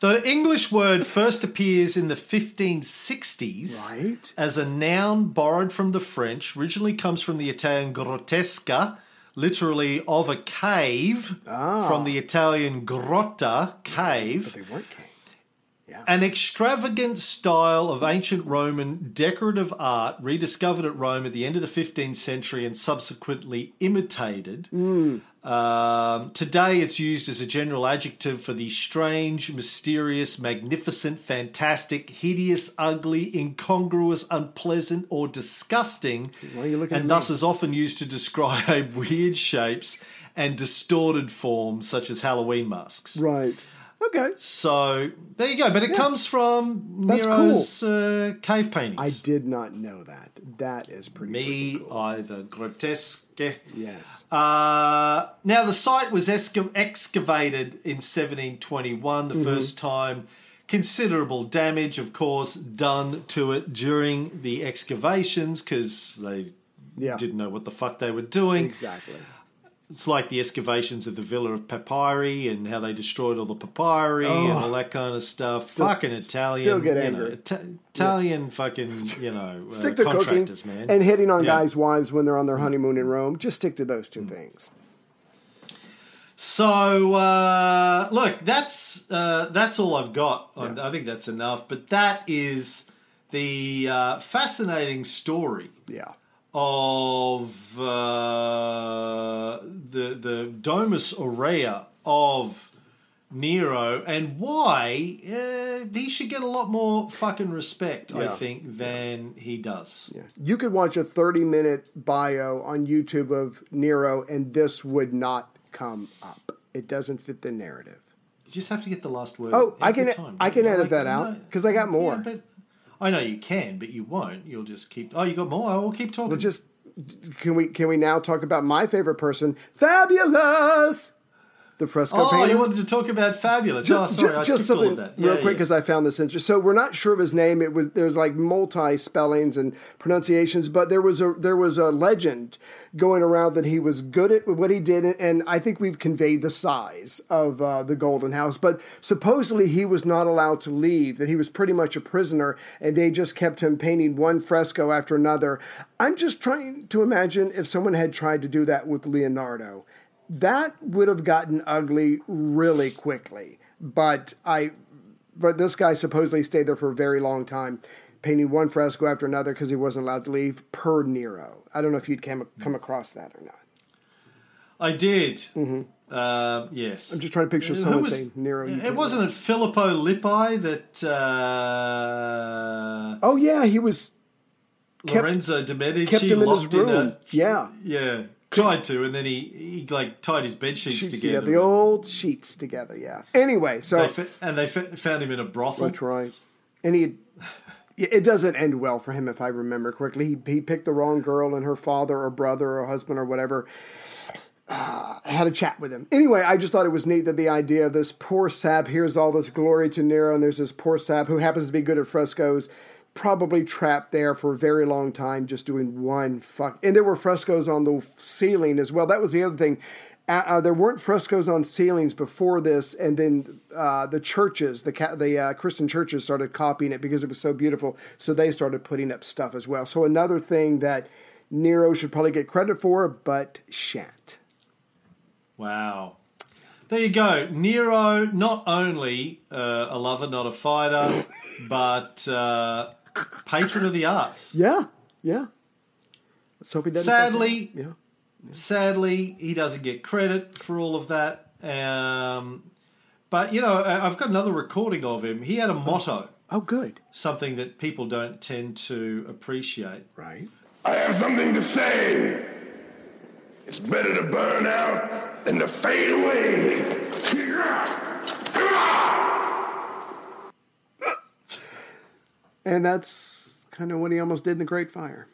Speaker 4: The English word first appears in the 1560s
Speaker 5: Right.
Speaker 4: as a noun borrowed from the French, originally comes from the Italian grottesca, literally of a cave, ah. from the Italian grotta, cave.
Speaker 5: But they weren't caves
Speaker 4: An extravagant style of ancient Roman decorative art rediscovered at Rome at the end of the 15th century and subsequently imitated. Hmm. Um, today, it's used as a general adjective for the strange, mysterious, magnificent, fantastic, hideous, ugly, incongruous, unpleasant, or disgusting,
Speaker 5: Why are you looking at
Speaker 4: and
Speaker 5: me?
Speaker 4: thus is often used to describe <laughs> weird shapes and distorted forms, such as Halloween masks.
Speaker 5: right okay
Speaker 4: So there you go. But it comes from
Speaker 5: That's
Speaker 4: Nero's uh, cave paintings.
Speaker 5: I did not know that that is pretty
Speaker 4: Me
Speaker 5: freaking cool.
Speaker 4: either. Grotesque.
Speaker 5: yes
Speaker 4: Uh, now, the site was excavated in 1721,
Speaker 5: Mm-hmm.
Speaker 4: the first time. Considerable damage, of course, done to it during the excavations because they
Speaker 5: Yeah.
Speaker 4: didn't know what the fuck they were doing.
Speaker 5: exactly
Speaker 4: It's like the excavations of the Villa of Papyri and how they destroyed all the papyri and all that kind of stuff. fucking Italian.
Speaker 5: still get
Speaker 4: you know,
Speaker 5: angry.
Speaker 4: Ita- Italian fucking, you know, uh,
Speaker 5: stick to cooking
Speaker 4: contractors, man.
Speaker 5: and hitting on
Speaker 4: Yeah.
Speaker 5: guys' wives when they're on their honeymoon in Rome. Just stick to those two things.
Speaker 4: So uh, look, that's uh, that's all I've got. I- I think that's enough. But that is the uh, fascinating story
Speaker 5: Yeah.
Speaker 4: Of uh, the the Domus Aurea of Nero and why uh, he should get a lot more fucking respect, I think, than he does.
Speaker 5: Yeah. You could watch a 30 minute bio on YouTube of Nero and this would not come up. It doesn't fit the narrative.
Speaker 4: You just have to get the last word.
Speaker 5: Oh, I can
Speaker 4: time.
Speaker 5: I can edit
Speaker 4: like,
Speaker 5: that out because I got more.
Speaker 4: Yeah, but I know you can, but you won't. You'll just keep. Oh, you got more. Oh, I will keep talking.
Speaker 5: Well, just can we can we now talk about my favorite person, Fabullus, the fresco painting.
Speaker 4: oh,
Speaker 5: painter.
Speaker 4: you wanted to talk about Fabullus.
Speaker 5: Ju-
Speaker 4: oh, sorry,
Speaker 5: ju-
Speaker 4: I
Speaker 5: just
Speaker 4: all of that.
Speaker 5: real
Speaker 4: Yeah,
Speaker 5: quick
Speaker 4: yeah.
Speaker 5: because I found this interesting. So we're not sure of his name. It was there's like multi spellings and pronunciations, but there was a there was a legend going around that he was good at what he did, and I think we've conveyed the size of uh, the Golden House. But supposedly he was not allowed to leave; that he was pretty much a prisoner, and they just kept him painting one fresco after another. I'm just trying to imagine if someone had tried to do that with Leonardo that would have gotten ugly really quickly. But I, but this guy supposedly stayed there for a very long time, painting one fresco after another because he wasn't allowed to leave per Nero. I don't know if you'd come come across that or not.
Speaker 4: I did. Uh, yes.
Speaker 5: Mm-hmm. I'm just trying to picture
Speaker 4: Who
Speaker 5: someone
Speaker 4: was-
Speaker 5: saying Nero.
Speaker 4: It wasn't it Filippo Lippi that uh,
Speaker 5: Oh yeah, he was kept-
Speaker 4: Lorenzo de Medici
Speaker 5: kept him in his
Speaker 4: locked in
Speaker 5: room.
Speaker 4: a
Speaker 5: yeah,
Speaker 4: yeah tried to, and then he he like tied his bed sheets,
Speaker 5: sheets
Speaker 4: together.
Speaker 5: together, the old sheets together. Yeah. Anyway, so
Speaker 4: They fa- and they fa- found him in a brothel.
Speaker 5: That's right. And he, it doesn't end well for him, if I remember correctly. He, he picked the wrong girl, and her father or brother or husband or whatever uh, had a chat with him. Anyway, I just thought it was neat that the idea of this poor sap here's all this glory to Nero, and there's this poor sap who happens to be good at frescoes. Probably trapped there for a very long time, just doing one fuck. And there were frescoes on the ceiling as well. That was the other thing uh, uh, there weren't frescoes on ceilings before this, and then uh, the churches, the ca- the uh, Christian churches, started copying it because it was so beautiful. So they started putting up stuff as well. So another thing that Nero should probably get credit for, but shan't.
Speaker 4: Wow. There you go. Nero, not only uh, a lover, not a fighter, <laughs> but uh, patron of the arts.
Speaker 5: Yeah, yeah. Let's hope he doesn't.
Speaker 4: Sadly,
Speaker 5: fuck it up.
Speaker 4: sadly, he doesn't get credit for all of that. Um, but you know, I- I've got another recording of him. He had a motto.
Speaker 5: Oh, good.
Speaker 4: something that people don't tend to appreciate.
Speaker 5: Right.
Speaker 11: I have something to say. It's better to burn out than to fade away. <laughs>
Speaker 5: And that's kind of what he almost did in the Great Fire.